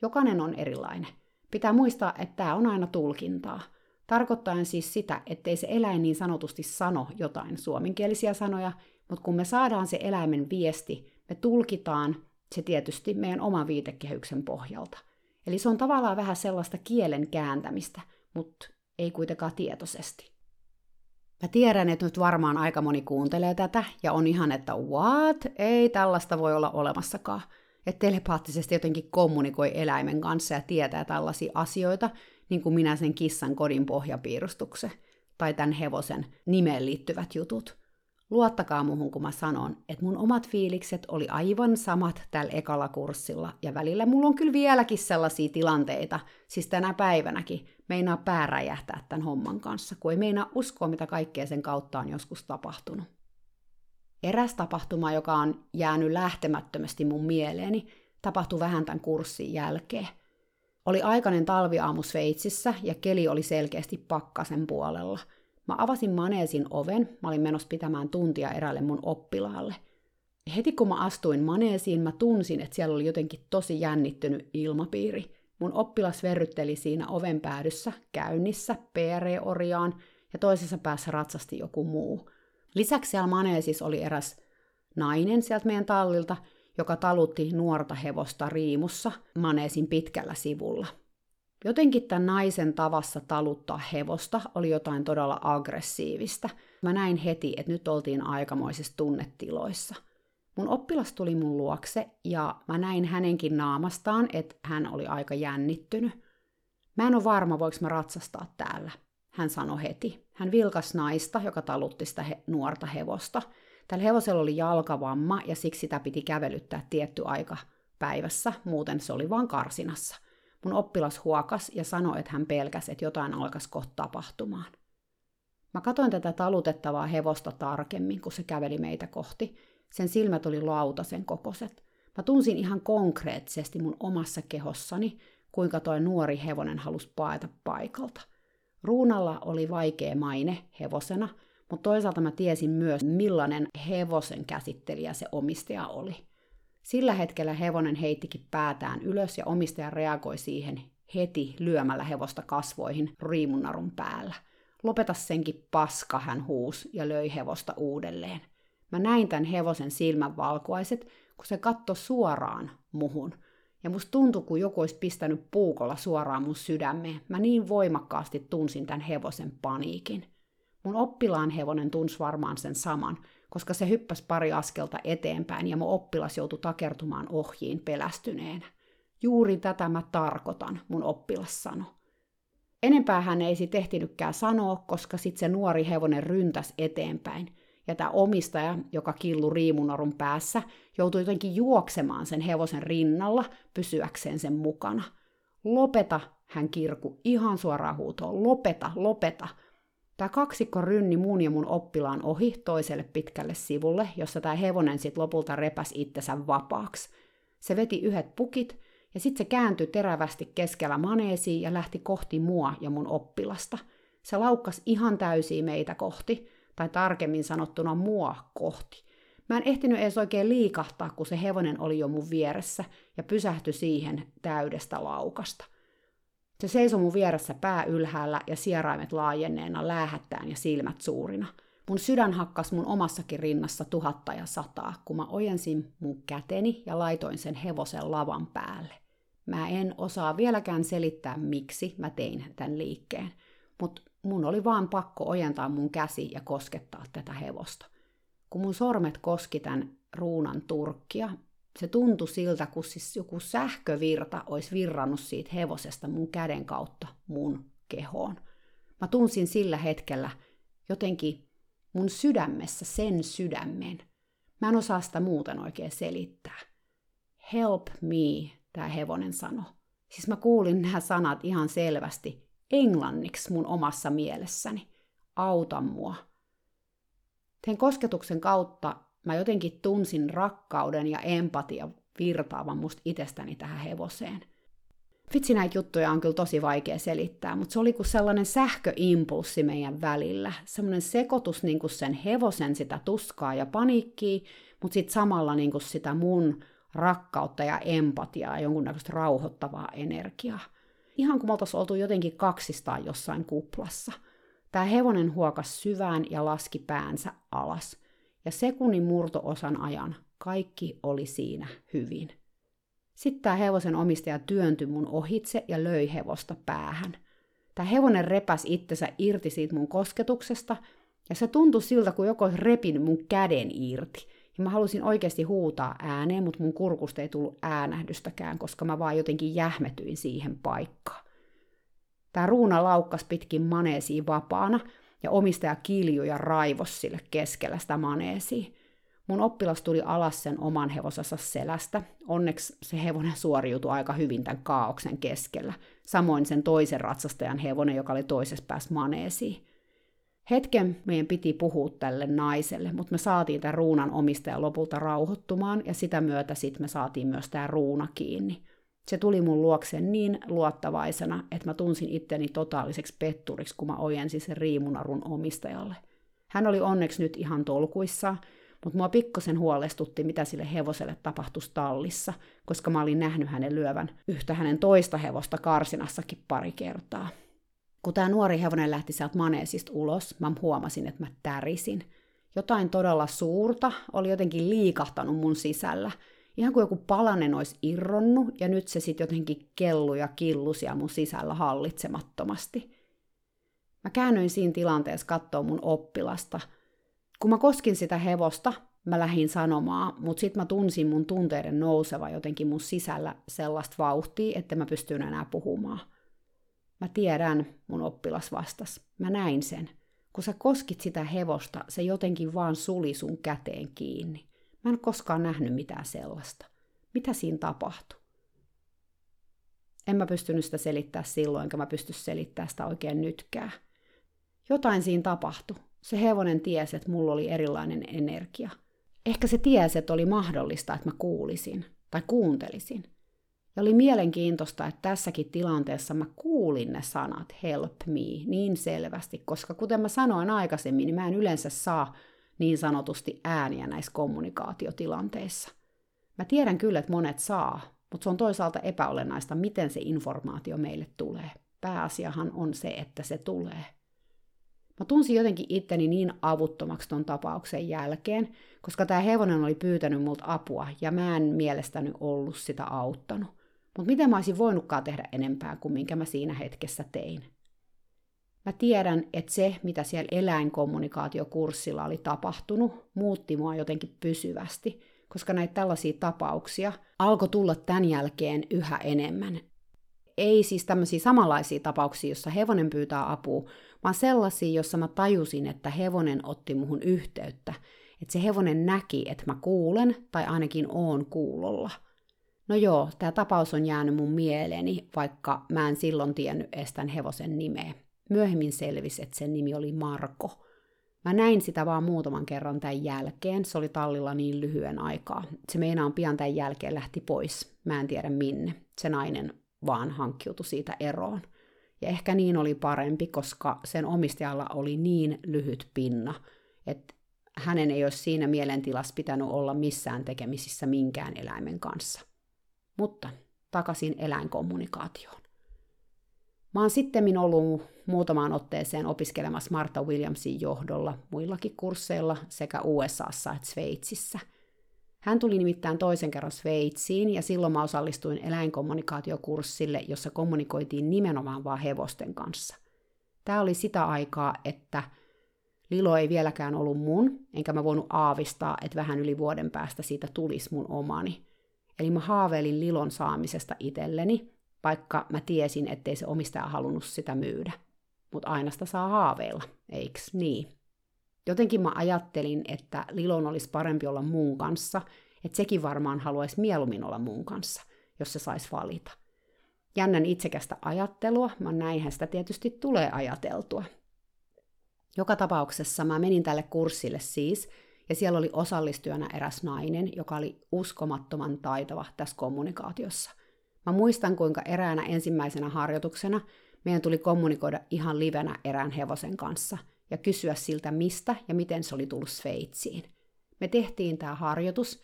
Jokainen on erilainen. Pitää muistaa, että tämä on aina tulkintaa. Tarkoittaen siis sitä, ettei se eläin niin sanotusti sano jotain suomenkielisiä sanoja, mutta kun me saadaan se eläimen viesti, me tulkitaan se tietysti meidän oman viitekehyksen pohjalta. Eli se on tavallaan vähän sellaista kielen kääntämistä, mutta ei kuitenkaan tietoisesti. Mä tiedän, että nyt varmaan aika moni kuuntelee tätä ja on ihan, että what? Ei tällaista voi olla olemassakaan. Että telepaattisesti jotenkin kommunikoi eläimen kanssa ja tietää tällaisia asioita, niin kuin minä sen kissan kodin pohjapiirustuksen tai tämän hevosen nimeen liittyvät jutut. Luottakaa muhun, kun mä sanon, että mun omat fiilikset oli aivan samat tällä ekalla kurssilla, ja välillä mulla on kyllä vieläkin sellaisia tilanteita, siis tänä päivänäkin, meinaa pääräjähtää tämän homman kanssa, kun ei meinaa uskoa, mitä kaikkea sen kautta on joskus tapahtunut. Eräs tapahtuma, joka on jäänyt lähtemättömästi mun mieleeni, tapahtui vähän tämän kurssin jälkeen. Oli aikainen talviaamu Sveitsissä ja keli oli selkeästi pakkasen puolella – Mä avasin maneesin oven, mä olin menossa pitämään tuntia erälle mun oppilaalle. Heti kun mä astuin maneesiin, mä tunsin, että siellä oli jotenkin tosi jännittynyt ilmapiiri. Mun oppilas verrytteli siinä oven päädyssä, käynnissä, PR-orjaan ja toisessa päässä ratsasti joku muu. Lisäksi siellä maneesissa oli eräs nainen sieltä meidän tallilta, joka talutti nuorta hevosta riimussa maneesin pitkällä sivulla. Jotenkin tämän naisen tavassa taluttaa hevosta oli jotain todella aggressiivista. Mä näin heti, että nyt oltiin aikamoisissa tunnetiloissa. Mun oppilas tuli mun luokse ja mä näin hänenkin naamastaan, että hän oli aika jännittynyt. Mä en ole varma, voiko mä ratsastaa täällä, hän sanoi heti. Hän vilkas naista, joka talutti sitä he- nuorta hevosta. Tällä hevosella oli jalkavamma ja siksi sitä piti kävelyttää tietty aika päivässä, muuten se oli vaan karsinassa. Mun oppilas huokas ja sanoi, että hän pelkäsi, että jotain alkaisi kohta tapahtumaan. Mä katoin tätä talutettavaa hevosta tarkemmin, kun se käveli meitä kohti. Sen silmät oli lautasen kokoiset. Mä tunsin ihan konkreettisesti mun omassa kehossani, kuinka toi nuori hevonen halusi paeta paikalta. Ruunalla oli vaikea maine hevosena, mutta toisaalta mä tiesin myös, millainen hevosen käsittelijä se omistaja oli. Sillä hetkellä hevonen heittikin päätään ylös ja omistaja reagoi siihen heti lyömällä hevosta kasvoihin riimunnarun päällä. Lopeta senkin paska, hän huus ja löi hevosta uudelleen. Mä näin tämän hevosen silmän valkuaiset, kun se katto suoraan muhun. Ja musta tuntui, kun joku olisi pistänyt puukolla suoraan mun sydämeen. Mä niin voimakkaasti tunsin tämän hevosen paniikin. Mun oppilaan hevonen tunsi varmaan sen saman, koska se hyppäsi pari askelta eteenpäin ja mun oppilas joutui takertumaan ohjiin pelästyneenä. Juuri tätä mä tarkoitan, mun oppilas sanoi. Enempää hän ei sitten ehtinytkään sanoa, koska sitten se nuori hevonen ryntäs eteenpäin. Ja tämä omistaja, joka killu riimunorun päässä, joutui jotenkin juoksemaan sen hevosen rinnalla pysyäkseen sen mukana. Lopeta, hän kirku ihan suoraan huutoon. Lopeta, lopeta. Tämä kaksikko rynni mun ja mun oppilaan ohi toiselle pitkälle sivulle, jossa tämä hevonen sitten lopulta repäs itsensä vapaaksi. Se veti yhdet pukit, ja sitten se kääntyi terävästi keskellä maneesiin ja lähti kohti mua ja mun oppilasta. Se laukkas ihan täysiä meitä kohti, tai tarkemmin sanottuna mua kohti. Mä en ehtinyt edes oikein liikahtaa, kun se hevonen oli jo mun vieressä ja pysähtyi siihen täydestä laukasta – se seisoi mun vieressä pää ylhäällä ja sieraimet laajenneena läähättään ja silmät suurina. Mun sydän hakkas mun omassakin rinnassa tuhatta ja sataa, kun mä ojensin mun käteni ja laitoin sen hevosen lavan päälle. Mä en osaa vieläkään selittää, miksi mä tein tämän liikkeen, mutta mun oli vaan pakko ojentaa mun käsi ja koskettaa tätä hevosta. Kun mun sormet koski tämän ruunan turkkia, se tuntui siltä, kun siis joku sähkövirta olisi virrannut siitä hevosesta mun käden kautta mun kehoon. Mä tunsin sillä hetkellä jotenkin mun sydämessä sen sydämen. Mä en osaa sitä muuten oikein selittää. Help me, tämä hevonen sanoi. Siis mä kuulin nämä sanat ihan selvästi englanniksi mun omassa mielessäni. Auta mua. Tein kosketuksen kautta mä jotenkin tunsin rakkauden ja empatia virtaavan musta itsestäni tähän hevoseen. Vitsi näitä juttuja on kyllä tosi vaikea selittää, mutta se oli kuin sellainen sähköimpulssi meidän välillä. Sellainen sekoitus niin kuin sen hevosen sitä tuskaa ja paniikkiä, mutta sitten samalla niin kuin sitä mun rakkautta ja empatiaa ja jonkunnäköistä rauhoittavaa energiaa. Ihan kuin me oltaisiin oltu jotenkin kaksistaan jossain kuplassa. Tämä hevonen huokas syvään ja laski päänsä alas – ja sekunnin murtoosan ajan kaikki oli siinä hyvin. Sitten tämä hevosen omistaja työntyi mun ohitse ja löi hevosta päähän. Tämä hevonen repäs itsensä irti siitä mun kosketuksesta, ja se tuntui siltä, kuin joku repinyt mun käden irti. Ja mä halusin oikeasti huutaa ääneen, mutta mun kurkusta ei tullut äänähdystäkään, koska mä vaan jotenkin jähmetyin siihen paikkaan. Tämä ruuna laukkas pitkin maneesiin vapaana, ja omistaja kiljui ja raivos sille keskellä sitä maneesia. Mun oppilas tuli alas sen oman hevosensa selästä. Onneksi se hevonen suoriutui aika hyvin tämän kaauksen keskellä. Samoin sen toisen ratsastajan hevonen, joka oli toisessa päässä maneesiin. Hetken meidän piti puhua tälle naiselle, mutta me saatiin tämän ruunan omistaja lopulta rauhoittumaan, ja sitä myötä sitten me saatiin myös tämä ruuna kiinni. Se tuli mun luokseen niin luottavaisena, että mä tunsin itteni totaaliseksi petturiksi, kun mä ojensin sen riimunarun omistajalle. Hän oli onneksi nyt ihan tolkuissa, mutta mua pikkosen huolestutti, mitä sille hevoselle tapahtuisi tallissa, koska mä olin nähnyt hänen lyövän yhtä hänen toista hevosta karsinassakin pari kertaa. Kun tämä nuori hevonen lähti sieltä maneesista ulos, mä huomasin, että mä tärisin. Jotain todella suurta oli jotenkin liikahtanut mun sisällä. Ihan kuin joku palanen olisi irronnut, ja nyt se sitten jotenkin kellu ja killusia mun sisällä hallitsemattomasti. Mä käännyin siinä tilanteessa katsoa mun oppilasta. Kun mä koskin sitä hevosta, mä lähdin sanomaan, mutta sitten mä tunsin mun tunteiden nouseva jotenkin mun sisällä sellaista vauhtia, että mä pystyn enää puhumaan. Mä tiedän, mun oppilas vastas. Mä näin sen. Kun sä koskit sitä hevosta, se jotenkin vaan suli sun käteen kiinni. Mä en koskaan nähnyt mitään sellaista. Mitä siinä tapahtui? En mä pystynyt sitä selittää silloin, enkä mä pysty selittämään sitä oikein nytkään. Jotain siinä tapahtui. Se hevonen tiesi, että mulla oli erilainen energia. Ehkä se tiesi, että oli mahdollista, että mä kuulisin tai kuuntelisin – ja oli mielenkiintoista, että tässäkin tilanteessa mä kuulin ne sanat help me niin selvästi, koska kuten mä sanoin aikaisemmin, niin mä en yleensä saa niin sanotusti ääniä näissä kommunikaatiotilanteissa. Mä tiedän kyllä, että monet saa, mutta se on toisaalta epäolennaista, miten se informaatio meille tulee. Pääasiahan on se, että se tulee. Mä tunsin jotenkin itteni niin avuttomaksi ton tapauksen jälkeen, koska tämä hevonen oli pyytänyt multa apua ja mä en mielestäni ollut sitä auttanut. Mutta mitä mä olisin voinutkaan tehdä enempää kuin minkä mä siinä hetkessä tein. Mä tiedän, että se, mitä siellä eläinkommunikaatiokurssilla oli tapahtunut, muutti mua jotenkin pysyvästi, koska näitä tällaisia tapauksia alkoi tulla tämän jälkeen yhä enemmän. Ei siis tämmöisiä samanlaisia tapauksia, jossa hevonen pyytää apua, vaan sellaisia, jossa mä tajusin, että hevonen otti muhun yhteyttä, että se hevonen näki, että mä kuulen tai ainakin oon kuulolla – No joo, tämä tapaus on jäänyt mun mieleeni, vaikka mä en silloin tiennyt estän hevosen nimeä. Myöhemmin selvisi, että sen nimi oli Marko. Mä näin sitä vaan muutaman kerran tämän jälkeen, se oli tallilla niin lyhyen aikaa. Se meinaan pian tämän jälkeen lähti pois, mä en tiedä minne. Se nainen vaan hankkiutui siitä eroon. Ja ehkä niin oli parempi, koska sen omistajalla oli niin lyhyt pinna, että hänen ei olisi siinä mielentilassa pitänyt olla missään tekemisissä minkään eläimen kanssa. Mutta takaisin eläinkommunikaatioon. Mä oon sitten ollut muutamaan otteeseen opiskelemassa Martha Williamsin johdolla muillakin kursseilla sekä USAssa että Sveitsissä. Hän tuli nimittäin toisen kerran Sveitsiin ja silloin mä osallistuin eläinkommunikaatiokurssille, jossa kommunikoitiin nimenomaan vaan hevosten kanssa. Tämä oli sitä aikaa, että Lilo ei vieläkään ollut mun, enkä mä voinut aavistaa, että vähän yli vuoden päästä siitä tulisi mun omani. Eli mä haaveilin Lilon saamisesta itselleni, vaikka mä tiesin, ettei se omistaja halunnut sitä myydä. Mutta aina sitä saa haaveilla, eiks niin? Jotenkin mä ajattelin, että Lilon olisi parempi olla muun kanssa, että sekin varmaan haluaisi mieluummin olla muun kanssa, jos se saisi valita. Jännän itsekästä ajattelua, mä näinhän sitä tietysti tulee ajateltua. Joka tapauksessa mä menin tälle kurssille siis, ja siellä oli osallistujana eräs nainen, joka oli uskomattoman taitava tässä kommunikaatiossa. Mä muistan, kuinka eräänä ensimmäisenä harjoituksena meidän tuli kommunikoida ihan livenä erään hevosen kanssa ja kysyä siltä, mistä ja miten se oli tullut Sveitsiin. Me tehtiin tämä harjoitus,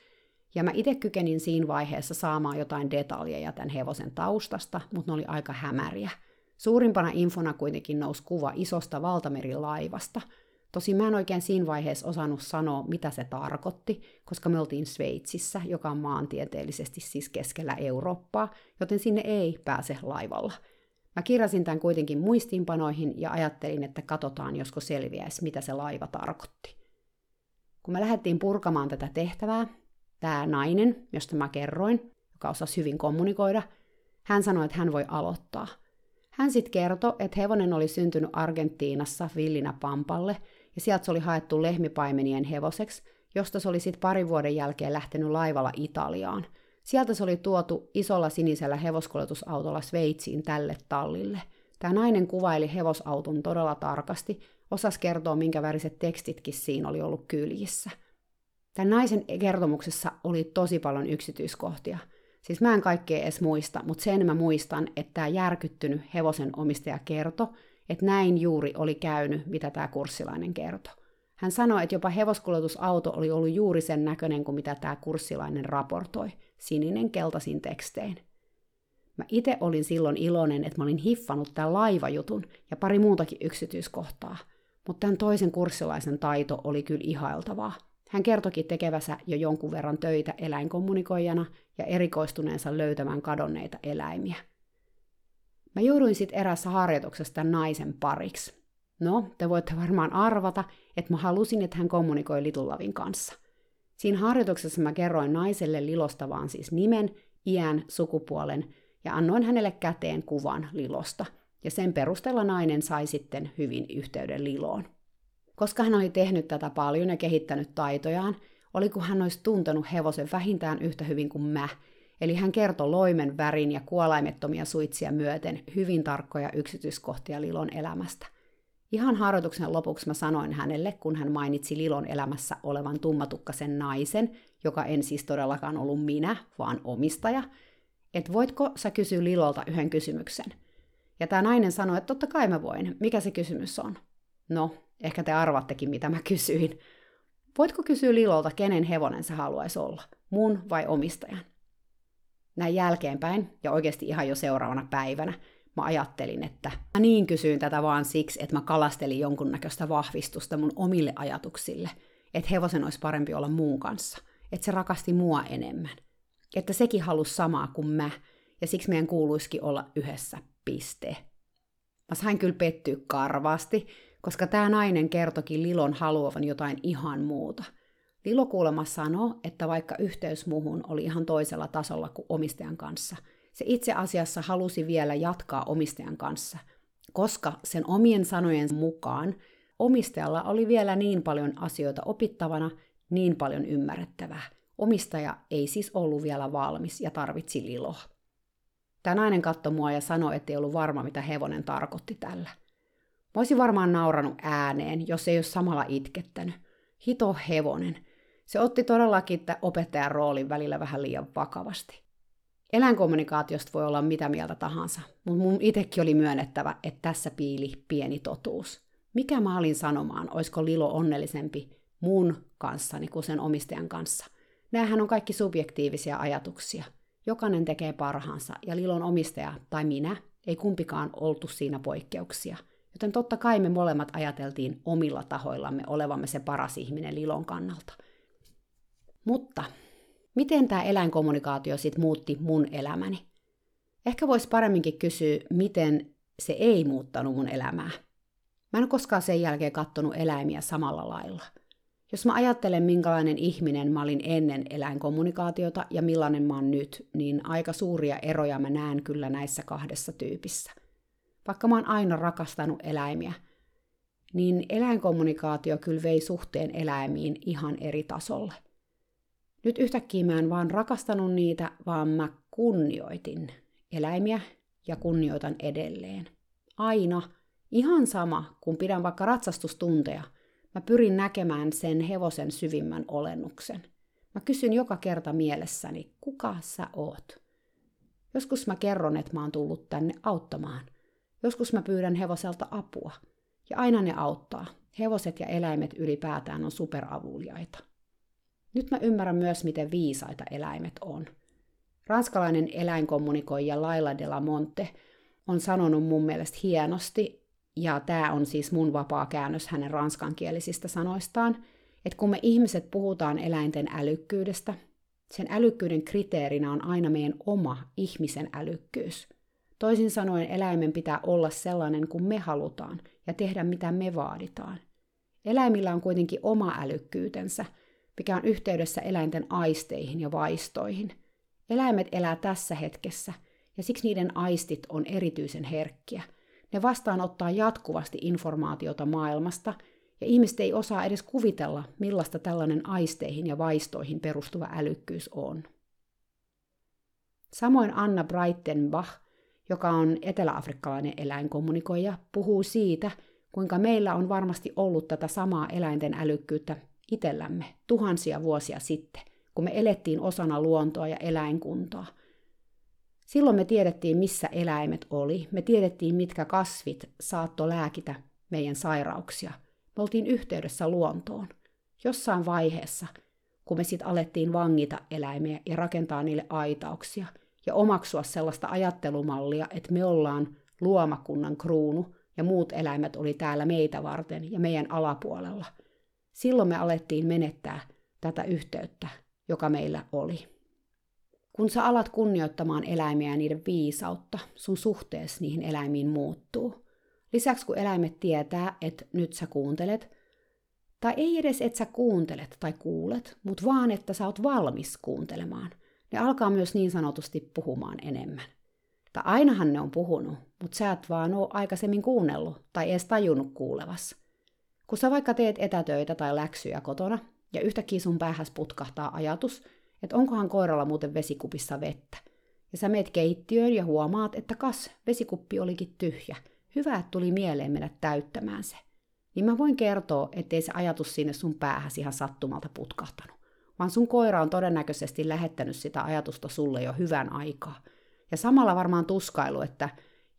ja mä itse kykenin siinä vaiheessa saamaan jotain detaljeja tämän hevosen taustasta, mutta ne oli aika hämäriä. Suurimpana infona kuitenkin nousi kuva isosta valtamerilaivasta – Tosi mä en oikein siinä vaiheessa osannut sanoa, mitä se tarkoitti, koska me oltiin Sveitsissä, joka on maantieteellisesti siis keskellä Eurooppaa, joten sinne ei pääse laivalla. Mä kirjasin tämän kuitenkin muistiinpanoihin ja ajattelin, että katsotaan, josko selviäisi, mitä se laiva tarkoitti. Kun me lähdettiin purkamaan tätä tehtävää, tämä nainen, josta mä kerroin, joka osasi hyvin kommunikoida, hän sanoi, että hän voi aloittaa. Hän sitten kertoi, että hevonen oli syntynyt Argentiinassa villinä pampalle, ja sieltä se oli haettu lehmipaimenien hevoseksi, josta se oli sitten parin vuoden jälkeen lähtenyt laivalla Italiaan. Sieltä se oli tuotu isolla sinisellä hevoskuljetusautolla Sveitsiin tälle tallille. Tämä nainen kuvaili hevosauton todella tarkasti, osas kertoa, minkä väriset tekstitkin siinä oli ollut kyljissä. Tämän naisen kertomuksessa oli tosi paljon yksityiskohtia. Siis mä en kaikkea edes muista, mutta sen mä muistan, että tämä järkyttynyt hevosen omistaja kertoi, että näin juuri oli käynyt, mitä tämä kurssilainen kertoi. Hän sanoi, että jopa hevoskuljetusauto oli ollut juuri sen näköinen kuin mitä tämä kurssilainen raportoi, sininen keltaisin tekstein. Mä itse olin silloin iloinen, että mä olin hiffannut tämän laivajutun ja pari muutakin yksityiskohtaa, mutta tämän toisen kurssilaisen taito oli kyllä ihailtavaa. Hän kertoki tekevänsä jo jonkun verran töitä eläinkommunikoijana ja erikoistuneensa löytämään kadonneita eläimiä. Mä jouduin sitten erässä harjoituksessa tämän naisen pariksi. No, te voitte varmaan arvata, että mä halusin, että hän kommunikoi Little kanssa. Siinä harjoituksessa mä kerroin naiselle Lilosta vaan siis nimen, iän, sukupuolen ja annoin hänelle käteen kuvan Lilosta. Ja sen perusteella nainen sai sitten hyvin yhteyden Liloon. Koska hän oli tehnyt tätä paljon ja kehittänyt taitojaan, oli kuin hän olisi tuntenut hevosen vähintään yhtä hyvin kuin mä, eli hän kertoi loimen värin ja kuolaimettomia suitsia myöten hyvin tarkkoja yksityiskohtia Lilon elämästä. Ihan harjoituksen lopuksi mä sanoin hänelle, kun hän mainitsi Lilon elämässä olevan tummatukkasen naisen, joka en siis todellakaan ollut minä, vaan omistaja, että voitko sä kysyä Lilolta yhden kysymyksen. Ja tämä nainen sanoi, että totta kai mä voin. Mikä se kysymys on? No, ehkä te arvattekin, mitä mä kysyin. Voitko kysyä Lilolta, kenen hevonen sä haluaisi olla? Mun vai omistajan? Näin jälkeenpäin, ja oikeasti ihan jo seuraavana päivänä, mä ajattelin, että mä niin kysyin tätä vaan siksi, että mä kalastelin jonkunnäköistä vahvistusta mun omille ajatuksille, että hevosen olisi parempi olla muun kanssa, että se rakasti mua enemmän, että sekin halusi samaa kuin mä, ja siksi meidän kuuluisikin olla yhdessä, piste. Mä sain kyllä pettyä karvaasti, koska tämä nainen kertokin Lilon haluavan jotain ihan muuta. Lilo kuulemma sanoo, että vaikka yhteys muuhun oli ihan toisella tasolla kuin omistajan kanssa – se itse asiassa halusi vielä jatkaa omistajan kanssa, koska sen omien sanojen mukaan omistajalla oli vielä niin paljon asioita opittavana, niin paljon ymmärrettävää. Omistaja ei siis ollut vielä valmis ja tarvitsi liloa. Tämä nainen katsoi mua ja sanoi, että ei ollut varma, mitä hevonen tarkoitti tällä. Mä olisin varmaan nauranut ääneen, jos ei olisi samalla itkettänyt. Hito hevonen. Se otti todellakin opettajan roolin välillä vähän liian vakavasti. Eläinkommunikaatiosta voi olla mitä mieltä tahansa, mutta mun itsekin oli myönnettävä, että tässä piili pieni totuus. Mikä mä olin sanomaan, olisiko Lilo onnellisempi mun kanssani kuin sen omistajan kanssa? Nämähän on kaikki subjektiivisia ajatuksia. Jokainen tekee parhaansa, ja Lilon omistaja tai minä ei kumpikaan oltu siinä poikkeuksia. Joten totta kai me molemmat ajateltiin omilla tahoillamme olevamme se paras ihminen Lilon kannalta. Mutta Miten tämä eläinkommunikaatio sitten muutti mun elämäni? Ehkä voisi paremminkin kysyä, miten se ei muuttanut mun elämää. Mä en ole koskaan sen jälkeen kattonut eläimiä samalla lailla. Jos mä ajattelen, minkälainen ihminen mä olin ennen eläinkommunikaatiota ja millainen mä oon nyt, niin aika suuria eroja mä näen kyllä näissä kahdessa tyypissä. Vaikka mä oon aina rakastanut eläimiä, niin eläinkommunikaatio kyllä vei suhteen eläimiin ihan eri tasolle – nyt yhtäkkiä mä en vaan rakastanut niitä, vaan mä kunnioitin eläimiä ja kunnioitan edelleen. Aina, ihan sama, kun pidän vaikka ratsastustunteja, mä pyrin näkemään sen hevosen syvimmän olennuksen. Mä kysyn joka kerta mielessäni, kuka sä oot? Joskus mä kerron, että mä oon tullut tänne auttamaan. Joskus mä pyydän hevoselta apua. Ja aina ne auttaa. Hevoset ja eläimet ylipäätään on superavuliaita. Nyt mä ymmärrän myös, miten viisaita eläimet on. Ranskalainen eläinkommunikoija Laila de la Monte on sanonut mun mielestä hienosti, ja tämä on siis mun vapaa käännös hänen ranskankielisistä sanoistaan, että kun me ihmiset puhutaan eläinten älykkyydestä, sen älykkyyden kriteerinä on aina meidän oma ihmisen älykkyys. Toisin sanoen eläimen pitää olla sellainen kuin me halutaan ja tehdä mitä me vaaditaan. Eläimillä on kuitenkin oma älykkyytensä – mikä on yhteydessä eläinten aisteihin ja vaistoihin. Eläimet elää tässä hetkessä, ja siksi niiden aistit on erityisen herkkiä. Ne vastaanottaa jatkuvasti informaatiota maailmasta, ja ihmiset ei osaa edes kuvitella, millaista tällainen aisteihin ja vaistoihin perustuva älykkyys on. Samoin Anna Breitenbach, joka on eteläafrikkalainen eläinkommunikoija, puhuu siitä, kuinka meillä on varmasti ollut tätä samaa eläinten älykkyyttä itsellämme tuhansia vuosia sitten, kun me elettiin osana luontoa ja eläinkuntaa. Silloin me tiedettiin, missä eläimet oli, me tiedettiin, mitkä kasvit saatto lääkitä meidän sairauksia. Me oltiin yhteydessä luontoon. Jossain vaiheessa, kun me sitten alettiin vangita eläimiä ja rakentaa niille aitauksia – ja omaksua sellaista ajattelumallia, että me ollaan luomakunnan kruunu ja muut eläimet oli täällä meitä varten ja meidän alapuolella. Silloin me alettiin menettää tätä yhteyttä, joka meillä oli. Kun sä alat kunnioittamaan eläimiä ja niiden viisautta, sun suhteessa niihin eläimiin muuttuu. Lisäksi kun eläimet tietää, että nyt sä kuuntelet, tai ei edes, että sä kuuntelet tai kuulet, mutta vaan, että sä oot valmis kuuntelemaan – ne alkaa myös niin sanotusti puhumaan enemmän. Tai ainahan ne on puhunut, mutta sä et vaan ole aikaisemmin kuunnellut tai edes tajunnut kuulevas. Kun sä vaikka teet etätöitä tai läksyjä kotona, ja yhtäkkiä sun päähäs putkahtaa ajatus, että onkohan koiralla muuten vesikupissa vettä. Ja sä meet keittiöön ja huomaat, että kas, vesikuppi olikin tyhjä. Hyvä, että tuli mieleen mennä täyttämään se. Niin mä voin kertoa, ettei se ajatus sinne sun päähäsi ihan sattumalta putkahtanut vaan sun koira on todennäköisesti lähettänyt sitä ajatusta sulle jo hyvän aikaa. Ja samalla varmaan tuskailu, että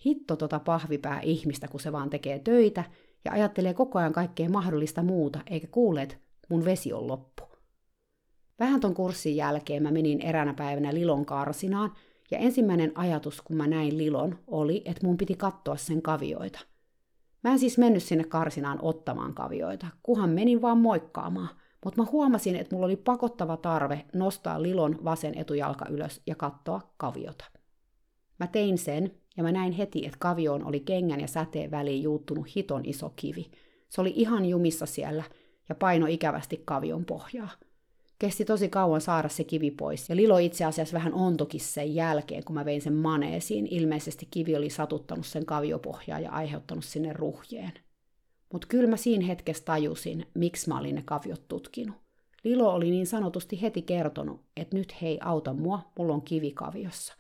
hitto tota pahvipää ihmistä, kun se vaan tekee töitä ja ajattelee koko ajan kaikkea mahdollista muuta, eikä kuule, että mun vesi on loppu. Vähän ton kurssin jälkeen mä menin eräänä päivänä Lilon karsinaan, ja ensimmäinen ajatus, kun mä näin Lilon, oli, että mun piti katsoa sen kavioita. Mä en siis mennyt sinne karsinaan ottamaan kavioita, kuhan menin vaan moikkaamaan – mutta mä huomasin, että mulla oli pakottava tarve nostaa Lilon vasen etujalka ylös ja katsoa kaviota. Mä tein sen, ja mä näin heti, että kavioon oli kengän ja säteen väliin juuttunut hiton iso kivi. Se oli ihan jumissa siellä ja paino ikävästi kavion pohjaa. Kesti tosi kauan saada se kivi pois, ja Lilo itse asiassa vähän ontokin sen jälkeen, kun mä vein sen maneesiin. Ilmeisesti kivi oli satuttanut sen kaviopohjaa ja aiheuttanut sinne ruhjeen. Mutta kyllä mä siinä hetkessä tajusin, miksi mä olin ne kaviot tutkinut. Lilo oli niin sanotusti heti kertonut, että nyt hei auta mua, mulla on kivi kaviossa.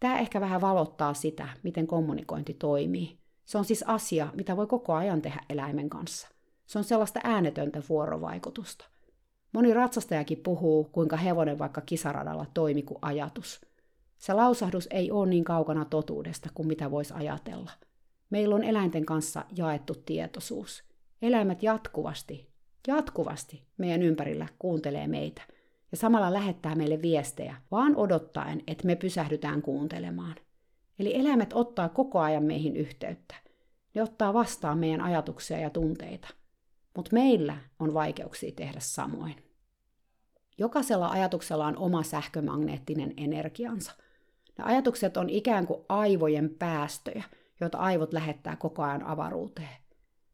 Tämä ehkä vähän valottaa sitä, miten kommunikointi toimii. Se on siis asia, mitä voi koko ajan tehdä eläimen kanssa. Se on sellaista äänetöntä vuorovaikutusta. Moni ratsastajakin puhuu, kuinka hevonen vaikka kisaradalla toimi kuin ajatus. Se lausahdus ei ole niin kaukana totuudesta kuin mitä voisi ajatella – Meillä on eläinten kanssa jaettu tietoisuus. Eläimet jatkuvasti, jatkuvasti meidän ympärillä kuuntelee meitä ja samalla lähettää meille viestejä, vaan odottaen, että me pysähdytään kuuntelemaan. Eli eläimet ottaa koko ajan meihin yhteyttä. Ne ottaa vastaan meidän ajatuksia ja tunteita. Mutta meillä on vaikeuksia tehdä samoin. Jokaisella ajatuksella on oma sähkömagneettinen energiansa. Ne ajatukset on ikään kuin aivojen päästöjä – joita aivot lähettää koko ajan avaruuteen.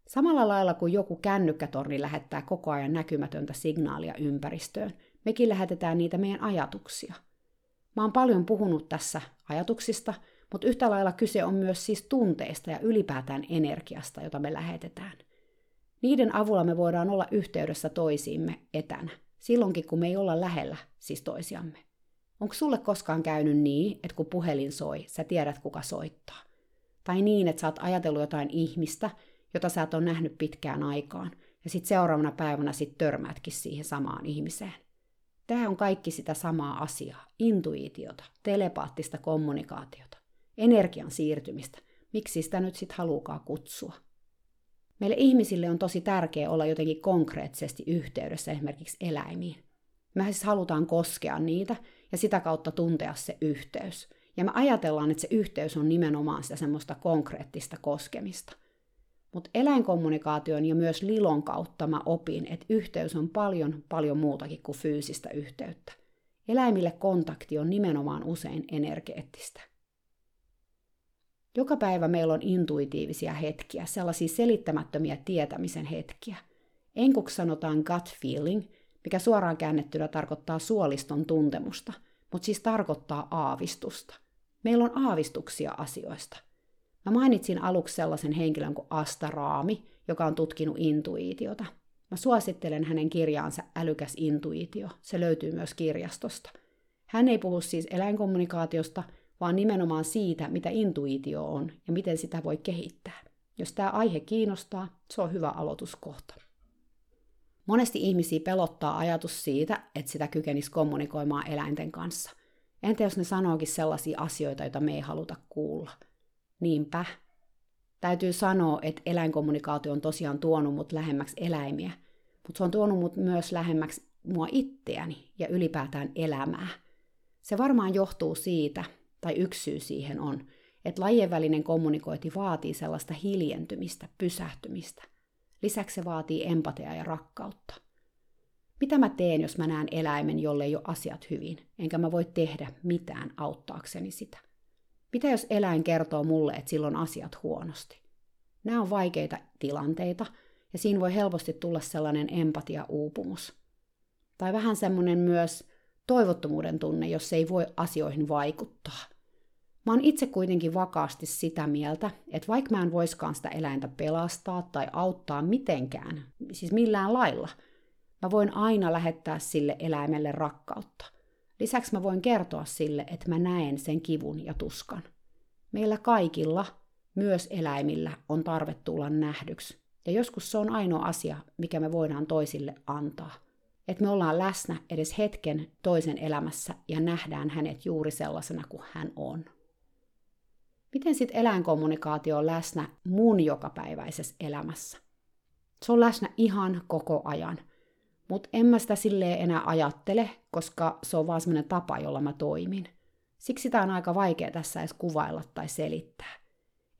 Samalla lailla kuin joku kännykkätorni lähettää koko ajan näkymätöntä signaalia ympäristöön, mekin lähetetään niitä meidän ajatuksia. Mä oon paljon puhunut tässä ajatuksista, mutta yhtä lailla kyse on myös siis tunteista ja ylipäätään energiasta, jota me lähetetään. Niiden avulla me voidaan olla yhteydessä toisiimme etänä, silloinkin kun me ei olla lähellä siis toisiamme. Onko sulle koskaan käynyt niin, että kun puhelin soi, sä tiedät kuka soittaa? Tai niin, että sä oot ajatellut jotain ihmistä, jota sä et ole nähnyt pitkään aikaan, ja sitten seuraavana päivänä sit törmäätkin siihen samaan ihmiseen. Tämä on kaikki sitä samaa asiaa, intuitiota, telepaattista kommunikaatiota, energian siirtymistä, miksi sitä nyt sitten haluukaan kutsua. Meille ihmisille on tosi tärkeää olla jotenkin konkreettisesti yhteydessä esimerkiksi eläimiin. Me siis halutaan koskea niitä ja sitä kautta tuntea se yhteys – ja me ajatellaan, että se yhteys on nimenomaan sitä semmoista konkreettista koskemista. Mutta eläinkommunikaation ja myös Lilon kautta mä opin, että yhteys on paljon, paljon muutakin kuin fyysistä yhteyttä. Eläimille kontakti on nimenomaan usein energeettistä. Joka päivä meillä on intuitiivisia hetkiä, sellaisia selittämättömiä tietämisen hetkiä. Enkuksi sanotaan gut feeling, mikä suoraan käännettynä tarkoittaa suoliston tuntemusta, mutta siis tarkoittaa aavistusta. Meillä on aavistuksia asioista. Mä mainitsin aluksi sellaisen henkilön kuin Asta Raami, joka on tutkinut intuitiota. Mä suosittelen hänen kirjaansa Älykäs intuitio. Se löytyy myös kirjastosta. Hän ei puhu siis eläinkommunikaatiosta, vaan nimenomaan siitä, mitä intuitio on ja miten sitä voi kehittää. Jos tämä aihe kiinnostaa, se on hyvä aloituskohta. Monesti ihmisiä pelottaa ajatus siitä, että sitä kykenisi kommunikoimaan eläinten kanssa. Entä jos ne sanookin sellaisia asioita, joita me ei haluta kuulla? Niinpä. Täytyy sanoa, että eläinkommunikaatio on tosiaan tuonut mut lähemmäksi eläimiä, mutta se on tuonut mut myös lähemmäksi mua itseäni ja ylipäätään elämää. Se varmaan johtuu siitä, tai yksi syy siihen on, että lajien välinen kommunikointi vaatii sellaista hiljentymistä, pysähtymistä. Lisäksi se vaatii empatiaa ja rakkautta. Mitä mä teen, jos mä näen eläimen, jolle ei ole asiat hyvin, enkä mä voi tehdä mitään auttaakseni sitä? Mitä jos eläin kertoo mulle, että sillä on asiat huonosti? Nämä on vaikeita tilanteita, ja siinä voi helposti tulla sellainen empatia-uupumus. Tai vähän semmoinen myös toivottomuuden tunne, jos ei voi asioihin vaikuttaa. Mä oon itse kuitenkin vakaasti sitä mieltä, että vaikka mä en voiskaan sitä eläintä pelastaa tai auttaa mitenkään, siis millään lailla, mä voin aina lähettää sille eläimelle rakkautta. Lisäksi mä voin kertoa sille, että mä näen sen kivun ja tuskan. Meillä kaikilla, myös eläimillä, on tarve tulla nähdyksi. Ja joskus se on ainoa asia, mikä me voidaan toisille antaa. Että me ollaan läsnä edes hetken toisen elämässä ja nähdään hänet juuri sellaisena kuin hän on. Miten sitten eläinkommunikaatio on läsnä mun jokapäiväisessä elämässä? Se on läsnä ihan koko ajan. Mutta en mä sitä silleen enää ajattele, koska se on vaan semmoinen tapa, jolla mä toimin. Siksi sitä on aika vaikea tässä edes kuvailla tai selittää.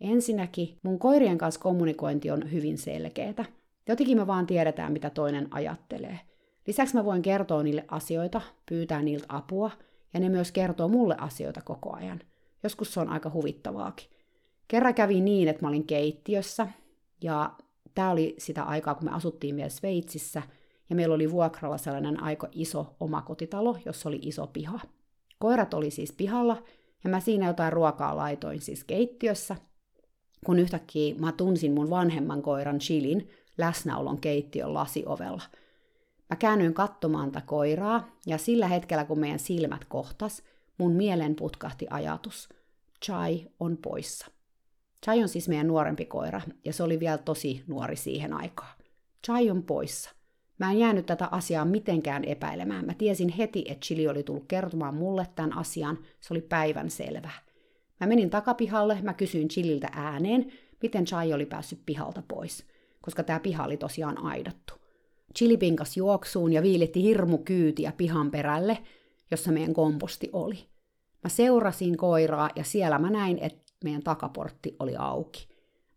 Ensinnäkin mun koirien kanssa kommunikointi on hyvin selkeätä. Jotenkin me vaan tiedetään, mitä toinen ajattelee. Lisäksi mä voin kertoa niille asioita, pyytää niiltä apua, ja ne myös kertoo mulle asioita koko ajan – Joskus se on aika huvittavaakin. Kerran kävi niin, että mä olin keittiössä, ja tämä oli sitä aikaa, kun me asuttiin vielä Sveitsissä, ja meillä oli vuokralla sellainen aika iso omakotitalo, jossa oli iso piha. Koirat oli siis pihalla, ja mä siinä jotain ruokaa laitoin siis keittiössä, kun yhtäkkiä mä tunsin mun vanhemman koiran Chilin läsnäolon keittiön lasiovella. Mä käännyin katsomaan tätä koiraa, ja sillä hetkellä, kun meidän silmät kohtas, mun mielen putkahti ajatus. Chai on poissa. Chai on siis meidän nuorempi koira, ja se oli vielä tosi nuori siihen aikaan. Chai on poissa. Mä en jäänyt tätä asiaa mitenkään epäilemään. Mä tiesin heti, että Chili oli tullut kertomaan mulle tämän asian. Se oli päivän selvä. Mä menin takapihalle, mä kysyin Chililtä ääneen, miten Chai oli päässyt pihalta pois, koska tämä piha oli tosiaan aidattu. Chili pinkas juoksuun ja viilitti hirmu kyytiä pihan perälle, jossa meidän komposti oli. Mä seurasin koiraa ja siellä mä näin, että meidän takaportti oli auki.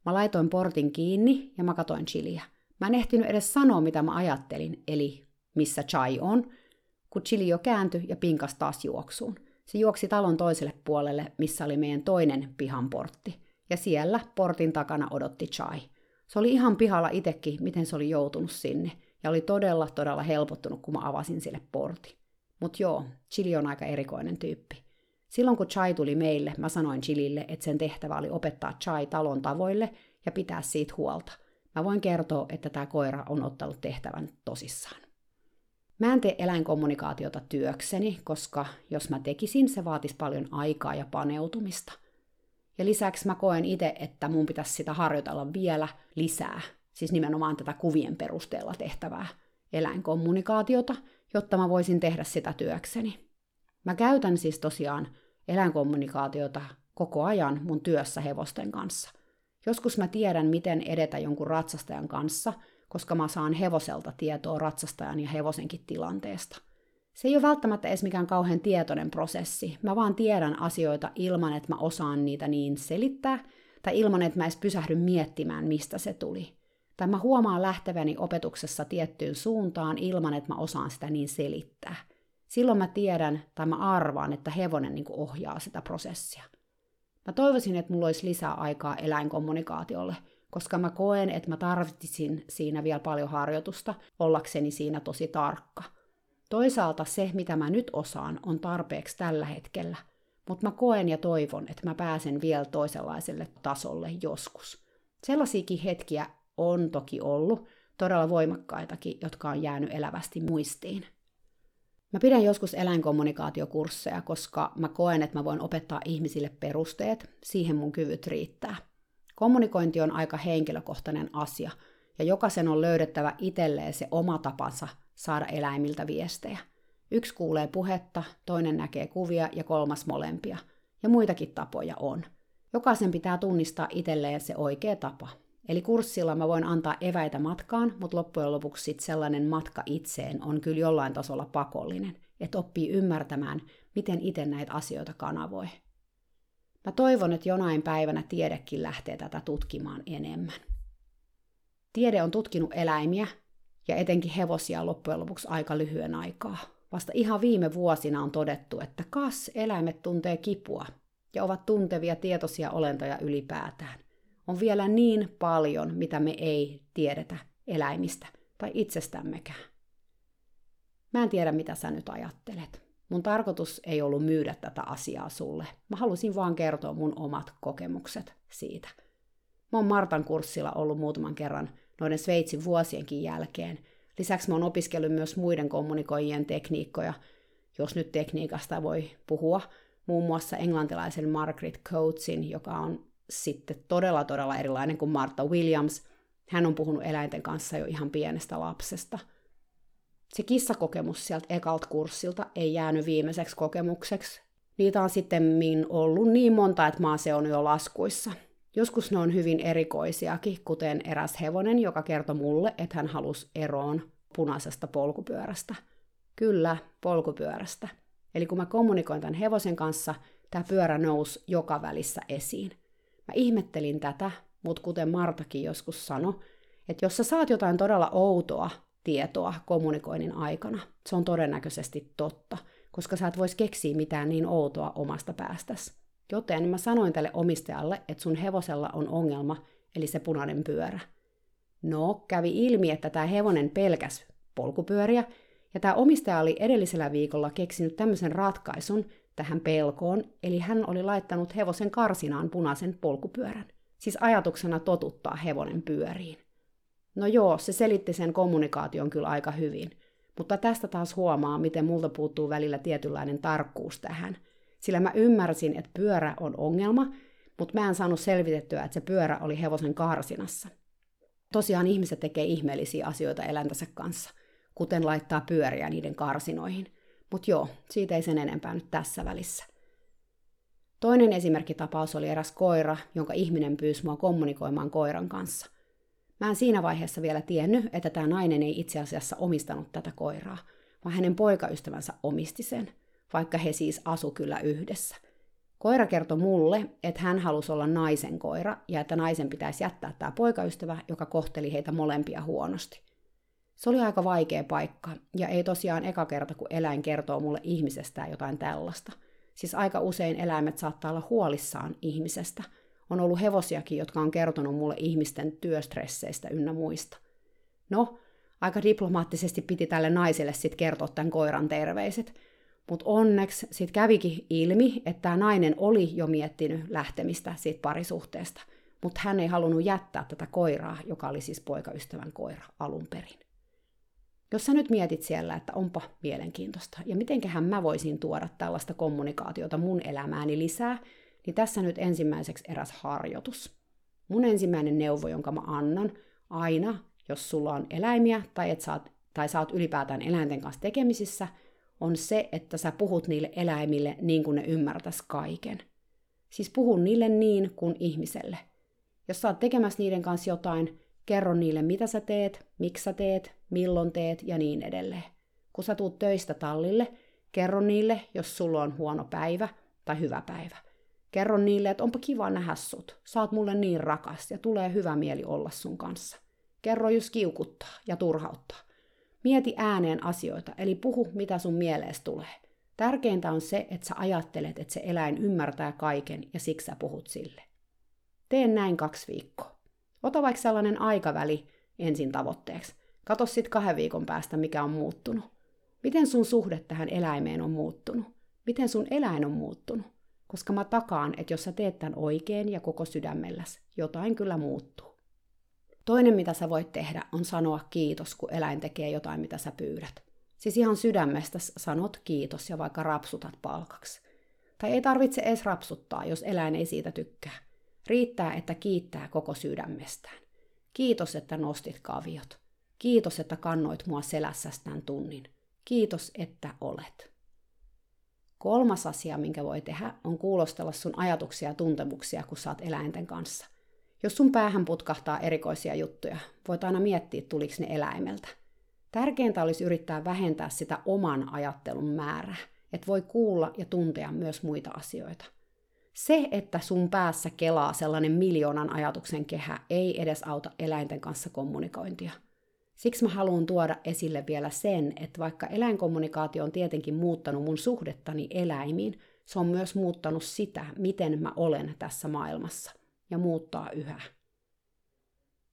Mä laitoin portin kiinni ja mä katoin chiliä. Mä en ehtinyt edes sanoa, mitä mä ajattelin, eli missä Chai on, kun Chili jo kääntyi ja pinkas taas juoksuun. Se juoksi talon toiselle puolelle, missä oli meidän toinen pihan portti. Ja siellä portin takana odotti Chai. Se oli ihan pihalla itekin, miten se oli joutunut sinne. Ja oli todella, todella helpottunut, kun mä avasin sille porti. Mut joo, Chili on aika erikoinen tyyppi. Silloin kun Chai tuli meille, mä sanoin Chilille, että sen tehtävä oli opettaa Chai talon tavoille ja pitää siitä huolta. Mä voin kertoa, että tämä koira on ottanut tehtävän tosissaan. Mä en tee eläinkommunikaatiota työkseni, koska jos mä tekisin, se vaatisi paljon aikaa ja paneutumista. Ja lisäksi mä koen itse, että mun pitäisi sitä harjoitella vielä lisää, siis nimenomaan tätä kuvien perusteella tehtävää eläinkommunikaatiota, jotta mä voisin tehdä sitä työkseni. Mä käytän siis tosiaan eläinkommunikaatiota koko ajan mun työssä hevosten kanssa. Joskus mä tiedän, miten edetä jonkun ratsastajan kanssa, koska mä saan hevoselta tietoa ratsastajan ja hevosenkin tilanteesta. Se ei ole välttämättä edes mikään kauhean tietoinen prosessi. Mä vaan tiedän asioita ilman, että mä osaan niitä niin selittää, tai ilman, että mä edes pysähdyn miettimään, mistä se tuli. Tai mä huomaan lähteväni opetuksessa tiettyyn suuntaan ilman, että mä osaan sitä niin selittää – silloin mä tiedän tai mä arvaan, että hevonen niin ohjaa sitä prosessia. Mä toivoisin, että mulla olisi lisää aikaa eläinkommunikaatiolle, koska mä koen, että mä tarvitsin siinä vielä paljon harjoitusta ollakseni siinä tosi tarkka. Toisaalta se, mitä mä nyt osaan, on tarpeeksi tällä hetkellä, mutta mä koen ja toivon, että mä pääsen vielä toisenlaiselle tasolle joskus. Sellaisiakin hetkiä on toki ollut, todella voimakkaitakin, jotka on jäänyt elävästi muistiin. Mä pidän joskus eläinkommunikaatiokursseja, koska mä koen, että mä voin opettaa ihmisille perusteet, siihen mun kyvyt riittää. Kommunikointi on aika henkilökohtainen asia, ja jokaisen on löydettävä itselleen se oma tapansa saada eläimiltä viestejä. Yksi kuulee puhetta, toinen näkee kuvia ja kolmas molempia. Ja muitakin tapoja on. Jokaisen pitää tunnistaa itselleen se oikea tapa. Eli kurssilla mä voin antaa eväitä matkaan, mutta loppujen lopuksi sit sellainen matka itseen on kyllä jollain tasolla pakollinen, että oppii ymmärtämään, miten itse näitä asioita kanavoi. Mä toivon, että jonain päivänä tiedekin lähtee tätä tutkimaan enemmän. Tiede on tutkinut eläimiä, ja etenkin hevosia loppujen lopuksi aika lyhyen aikaa. Vasta ihan viime vuosina on todettu, että kas eläimet tuntee kipua ja ovat tuntevia tietoisia olentoja ylipäätään. On vielä niin paljon, mitä me ei tiedetä eläimistä tai itsestämmekään. Mä en tiedä, mitä sä nyt ajattelet. Mun tarkoitus ei ollut myydä tätä asiaa sulle. Mä halusin vaan kertoa mun omat kokemukset siitä. Mä oon Martan kurssilla ollut muutaman kerran noiden Sveitsin vuosienkin jälkeen. Lisäksi mä oon opiskellut myös muiden kommunikoijien tekniikkoja, jos nyt tekniikasta voi puhua, muun muassa englantilaisen Margaret Coatesin, joka on sitten todella todella erilainen kuin Martha Williams. Hän on puhunut eläinten kanssa jo ihan pienestä lapsesta. Se kissakokemus sieltä ekalta kurssilta ei jäänyt viimeiseksi kokemukseksi. Niitä on sitten ollut niin monta, että maa se on jo laskuissa. Joskus ne on hyvin erikoisiakin, kuten eräs hevonen, joka kertoi mulle, että hän halusi eroon punaisesta polkupyörästä. Kyllä, polkupyörästä. Eli kun mä kommunikoin tämän hevosen kanssa, tämä pyörä nousi joka välissä esiin. Mä ihmettelin tätä, mutta kuten Martakin joskus sanoi, että jos sä saat jotain todella outoa tietoa kommunikoinnin aikana, se on todennäköisesti totta, koska sä et vois keksiä mitään niin outoa omasta päästäsi. Joten mä sanoin tälle omistajalle, että sun hevosella on ongelma, eli se punainen pyörä. No, kävi ilmi, että tämä hevonen pelkäs polkupyöriä, ja tämä omistaja oli edellisellä viikolla keksinyt tämmöisen ratkaisun tähän pelkoon, eli hän oli laittanut hevosen karsinaan punaisen polkupyörän. Siis ajatuksena totuttaa hevonen pyöriin. No joo, se selitti sen kommunikaation kyllä aika hyvin, mutta tästä taas huomaa, miten multa puuttuu välillä tietynlainen tarkkuus tähän – sillä mä ymmärsin, että pyörä on ongelma, mutta mä en saanut selvitettyä, että se pyörä oli hevosen karsinassa. Tosiaan ihmiset tekee ihmeellisiä asioita eläintänsä kanssa, kuten laittaa pyöriä niiden karsinoihin. Mutta joo, siitä ei sen enempää nyt tässä välissä. Toinen esimerkkitapaus oli eräs koira, jonka ihminen pyysi mua kommunikoimaan koiran kanssa. Mä en siinä vaiheessa vielä tiennyt, että tämä nainen ei itse asiassa omistanut tätä koiraa, vaan hänen poikaystävänsä omisti sen – vaikka he siis asu kyllä yhdessä. Koira kertoi mulle, että hän halusi olla naisen koira ja että naisen pitäisi jättää tämä poikaystävä, joka kohteli heitä molempia huonosti. Se oli aika vaikea paikka, ja ei tosiaan eka kerta, kun eläin kertoo mulle ihmisestään jotain tällaista. Siis aika usein eläimet saattaa olla huolissaan ihmisestä. On ollut hevosiakin, jotka on kertonut mulle ihmisten työstresseistä ynnä muista. No, aika diplomaattisesti piti tälle naiselle sitten kertoa tämän koiran terveiset, mutta onneksi sitten kävikin ilmi, että tämä nainen oli jo miettinyt lähtemistä siitä parisuhteesta, mutta hän ei halunnut jättää tätä koiraa, joka oli siis poikaystävän koira alun perin. Jos sä nyt mietit siellä, että onpa mielenkiintoista, ja mitenköhän mä voisin tuoda tällaista kommunikaatiota mun elämääni lisää, niin tässä nyt ensimmäiseksi eräs harjoitus. Mun ensimmäinen neuvo, jonka mä annan aina, jos sulla on eläimiä tai, et saat, tai sä oot ylipäätään eläinten kanssa tekemisissä – on se, että sä puhut niille eläimille niin kuin ne ymmärtäis kaiken. Siis puhu niille niin kuin ihmiselle. Jos sä oot tekemässä niiden kanssa jotain, kerro niille mitä sä teet, miksi sä teet, milloin teet ja niin edelleen. Kun sä tuut töistä tallille, kerro niille, jos sulla on huono päivä tai hyvä päivä. Kerro niille, että onpa kiva nähdä sut. Sä oot mulle niin rakas ja tulee hyvä mieli olla sun kanssa. Kerro, jos kiukuttaa ja turhauttaa. Mieti ääneen asioita, eli puhu, mitä sun mieleesi tulee. Tärkeintä on se, että sä ajattelet, että se eläin ymmärtää kaiken ja siksi sä puhut sille. Teen näin kaksi viikkoa. Ota vaikka sellainen aikaväli ensin tavoitteeksi. Kato sitten kahden viikon päästä, mikä on muuttunut. Miten sun suhde tähän eläimeen on muuttunut? Miten sun eläin on muuttunut? koska mä takaan, että jos sä teet tämän oikein ja koko sydämelläs, jotain kyllä muuttuu. Toinen, mitä sä voit tehdä, on sanoa kiitos, kun eläin tekee jotain, mitä sä pyydät. Siis ihan sydämestä sanot kiitos ja vaikka rapsutat palkaksi. Tai ei tarvitse edes rapsuttaa, jos eläin ei siitä tykkää. Riittää, että kiittää koko sydämestään. Kiitos, että nostit kaviot. Kiitos, että kannoit mua selässäsi tämän tunnin. Kiitos, että olet. Kolmas asia, minkä voi tehdä, on kuulostella sun ajatuksia ja tuntemuksia, kun saat eläinten kanssa. Jos sun päähän putkahtaa erikoisia juttuja, voit aina miettiä, tuliko ne eläimeltä. Tärkeintä olisi yrittää vähentää sitä oman ajattelun määrää, että voi kuulla ja tuntea myös muita asioita. Se, että sun päässä kelaa sellainen miljoonan ajatuksen kehä, ei edes auta eläinten kanssa kommunikointia. Siksi mä haluan tuoda esille vielä sen, että vaikka eläinkommunikaatio on tietenkin muuttanut mun suhdettani eläimiin, se on myös muuttanut sitä, miten mä olen tässä maailmassa, ja muuttaa yhä.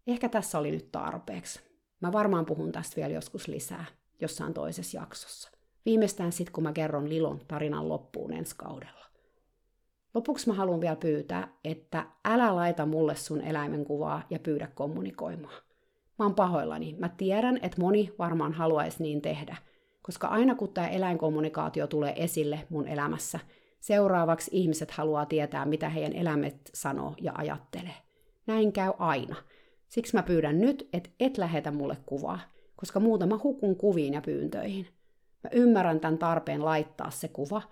Ehkä tässä oli nyt tarpeeksi. Mä varmaan puhun tästä vielä joskus lisää, jossain toisessa jaksossa. Viimeistään sitten, kun mä kerron Lilon tarinan loppuun ensi kaudella. Lopuksi mä haluan vielä pyytää, että älä laita mulle sun eläimen kuvaa ja pyydä kommunikoimaan. Mä oon pahoillani. Mä tiedän, että moni varmaan haluaisi niin tehdä, koska aina kun tämä eläinkommunikaatio tulee esille mun elämässä, seuraavaksi ihmiset haluaa tietää, mitä heidän eläimet sanoo ja ajattelee. Näin käy aina. Siksi mä pyydän nyt, että et lähetä mulle kuvaa, koska muuten mä hukun kuviin ja pyyntöihin. Mä ymmärrän tämän tarpeen laittaa se kuva,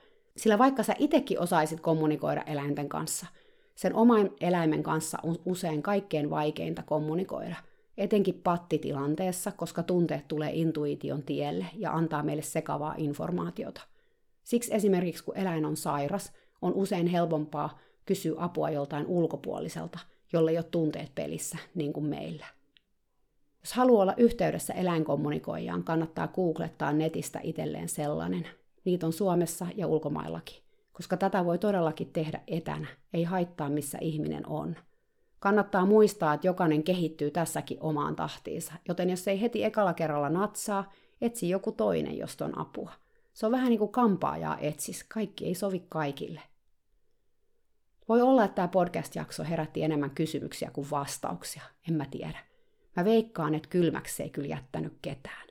sillä vaikka sä itekin osaisit kommunikoida eläinten kanssa, sen oman eläimen kanssa on usein kaikkein vaikeinta kommunikoida, etenkin pattitilanteessa, koska tunteet tulee intuition tielle ja antaa meille sekavaa informaatiota. Siksi esimerkiksi kun eläin on sairas, on usein helpompaa kysyä apua joltain ulkopuoliselta, jolle ei ole tunteet pelissä, niin kuin meillä. Jos haluaa olla yhteydessä eläinkommunikoijaan, kannattaa googlettaa netistä itselleen sellainen. Niitä on Suomessa ja ulkomaillakin, koska tätä voi todellakin tehdä etänä, ei haittaa missä ihminen on. Kannattaa muistaa, että jokainen kehittyy tässäkin omaan tahtiinsa, joten jos ei heti ekalla kerralla natsaa, etsi joku toinen, josta on apua. Se on vähän niin kuin kampaajaa etsis, kaikki ei sovi kaikille. Voi olla, että tämä podcast-jakso herätti enemmän kysymyksiä kuin vastauksia, en mä tiedä. Mä veikkaan, että kylmäksi ei kyllä jättänyt ketään.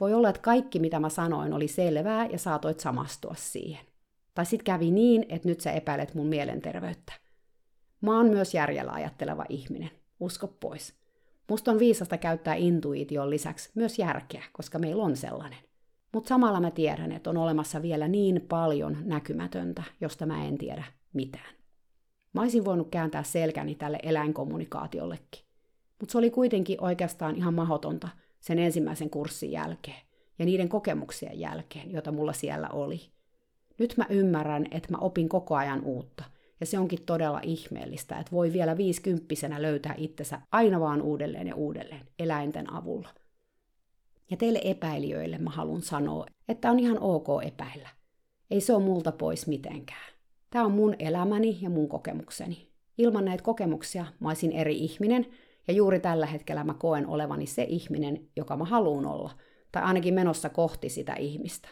Voi olla, että kaikki mitä mä sanoin oli selvää ja saatoit samastua siihen. Tai sit kävi niin, että nyt sä epäilet mun mielenterveyttä. Mä oon myös järjellä ajatteleva ihminen. Usko pois. Musta on viisasta käyttää intuition lisäksi myös järkeä, koska meillä on sellainen. Mutta samalla mä tiedän, että on olemassa vielä niin paljon näkymätöntä, josta mä en tiedä mitään. Mä olisin voinut kääntää selkäni tälle eläinkommunikaatiollekin. Mutta se oli kuitenkin oikeastaan ihan mahdotonta sen ensimmäisen kurssin jälkeen ja niiden kokemuksien jälkeen, joita mulla siellä oli. Nyt mä ymmärrän, että mä opin koko ajan uutta, ja se onkin todella ihmeellistä, että voi vielä viisikymppisenä löytää itsensä aina vaan uudelleen ja uudelleen eläinten avulla. Ja teille epäilijöille mä haluan sanoa, että on ihan ok epäillä. Ei se ole multa pois mitenkään. Tämä on mun elämäni ja mun kokemukseni. Ilman näitä kokemuksia mä olisin eri ihminen, ja juuri tällä hetkellä mä koen olevani se ihminen, joka mä haluan olla, tai ainakin menossa kohti sitä ihmistä.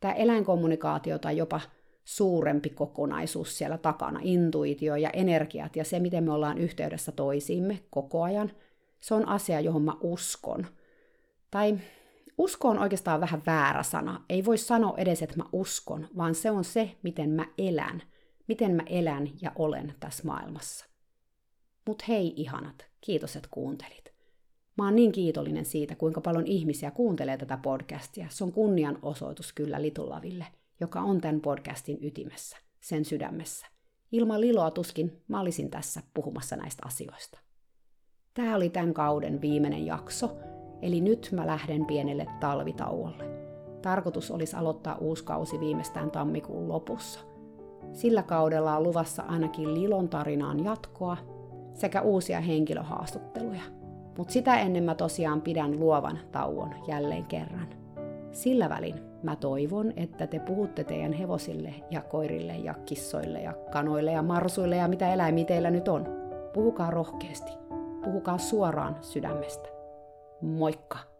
Tämä eläinkommunikaatio tai jopa suurempi kokonaisuus siellä takana, intuitio ja energiat ja se, miten me ollaan yhteydessä toisiimme koko ajan, se on asia, johon mä uskon. Tai usko on oikeastaan vähän väärä sana. Ei voi sanoa edes, että mä uskon, vaan se on se, miten mä elän. Miten mä elän ja olen tässä maailmassa. Mut hei ihanat, kiitos, että kuuntelit. Mä oon niin kiitollinen siitä, kuinka paljon ihmisiä kuuntelee tätä podcastia. Se on kunnianosoitus kyllä Litulaville, joka on tämän podcastin ytimessä, sen sydämessä. Ilman Liloa tuskin mä olisin tässä puhumassa näistä asioista. Tämä oli tämän kauden viimeinen jakso, Eli nyt mä lähden pienelle talvitauolle. Tarkoitus olisi aloittaa uusi kausi viimeistään tammikuun lopussa. Sillä kaudella on luvassa ainakin Lilon tarinaan jatkoa sekä uusia henkilöhaastatteluja. Mutta sitä ennen mä tosiaan pidän luovan tauon jälleen kerran. Sillä välin mä toivon, että te puhutte teidän hevosille ja koirille ja kissoille ja kanoille ja marsuille ja mitä eläimiä teillä nyt on. Puhukaa rohkeasti. Puhukaa suoraan sydämestä. Moikka!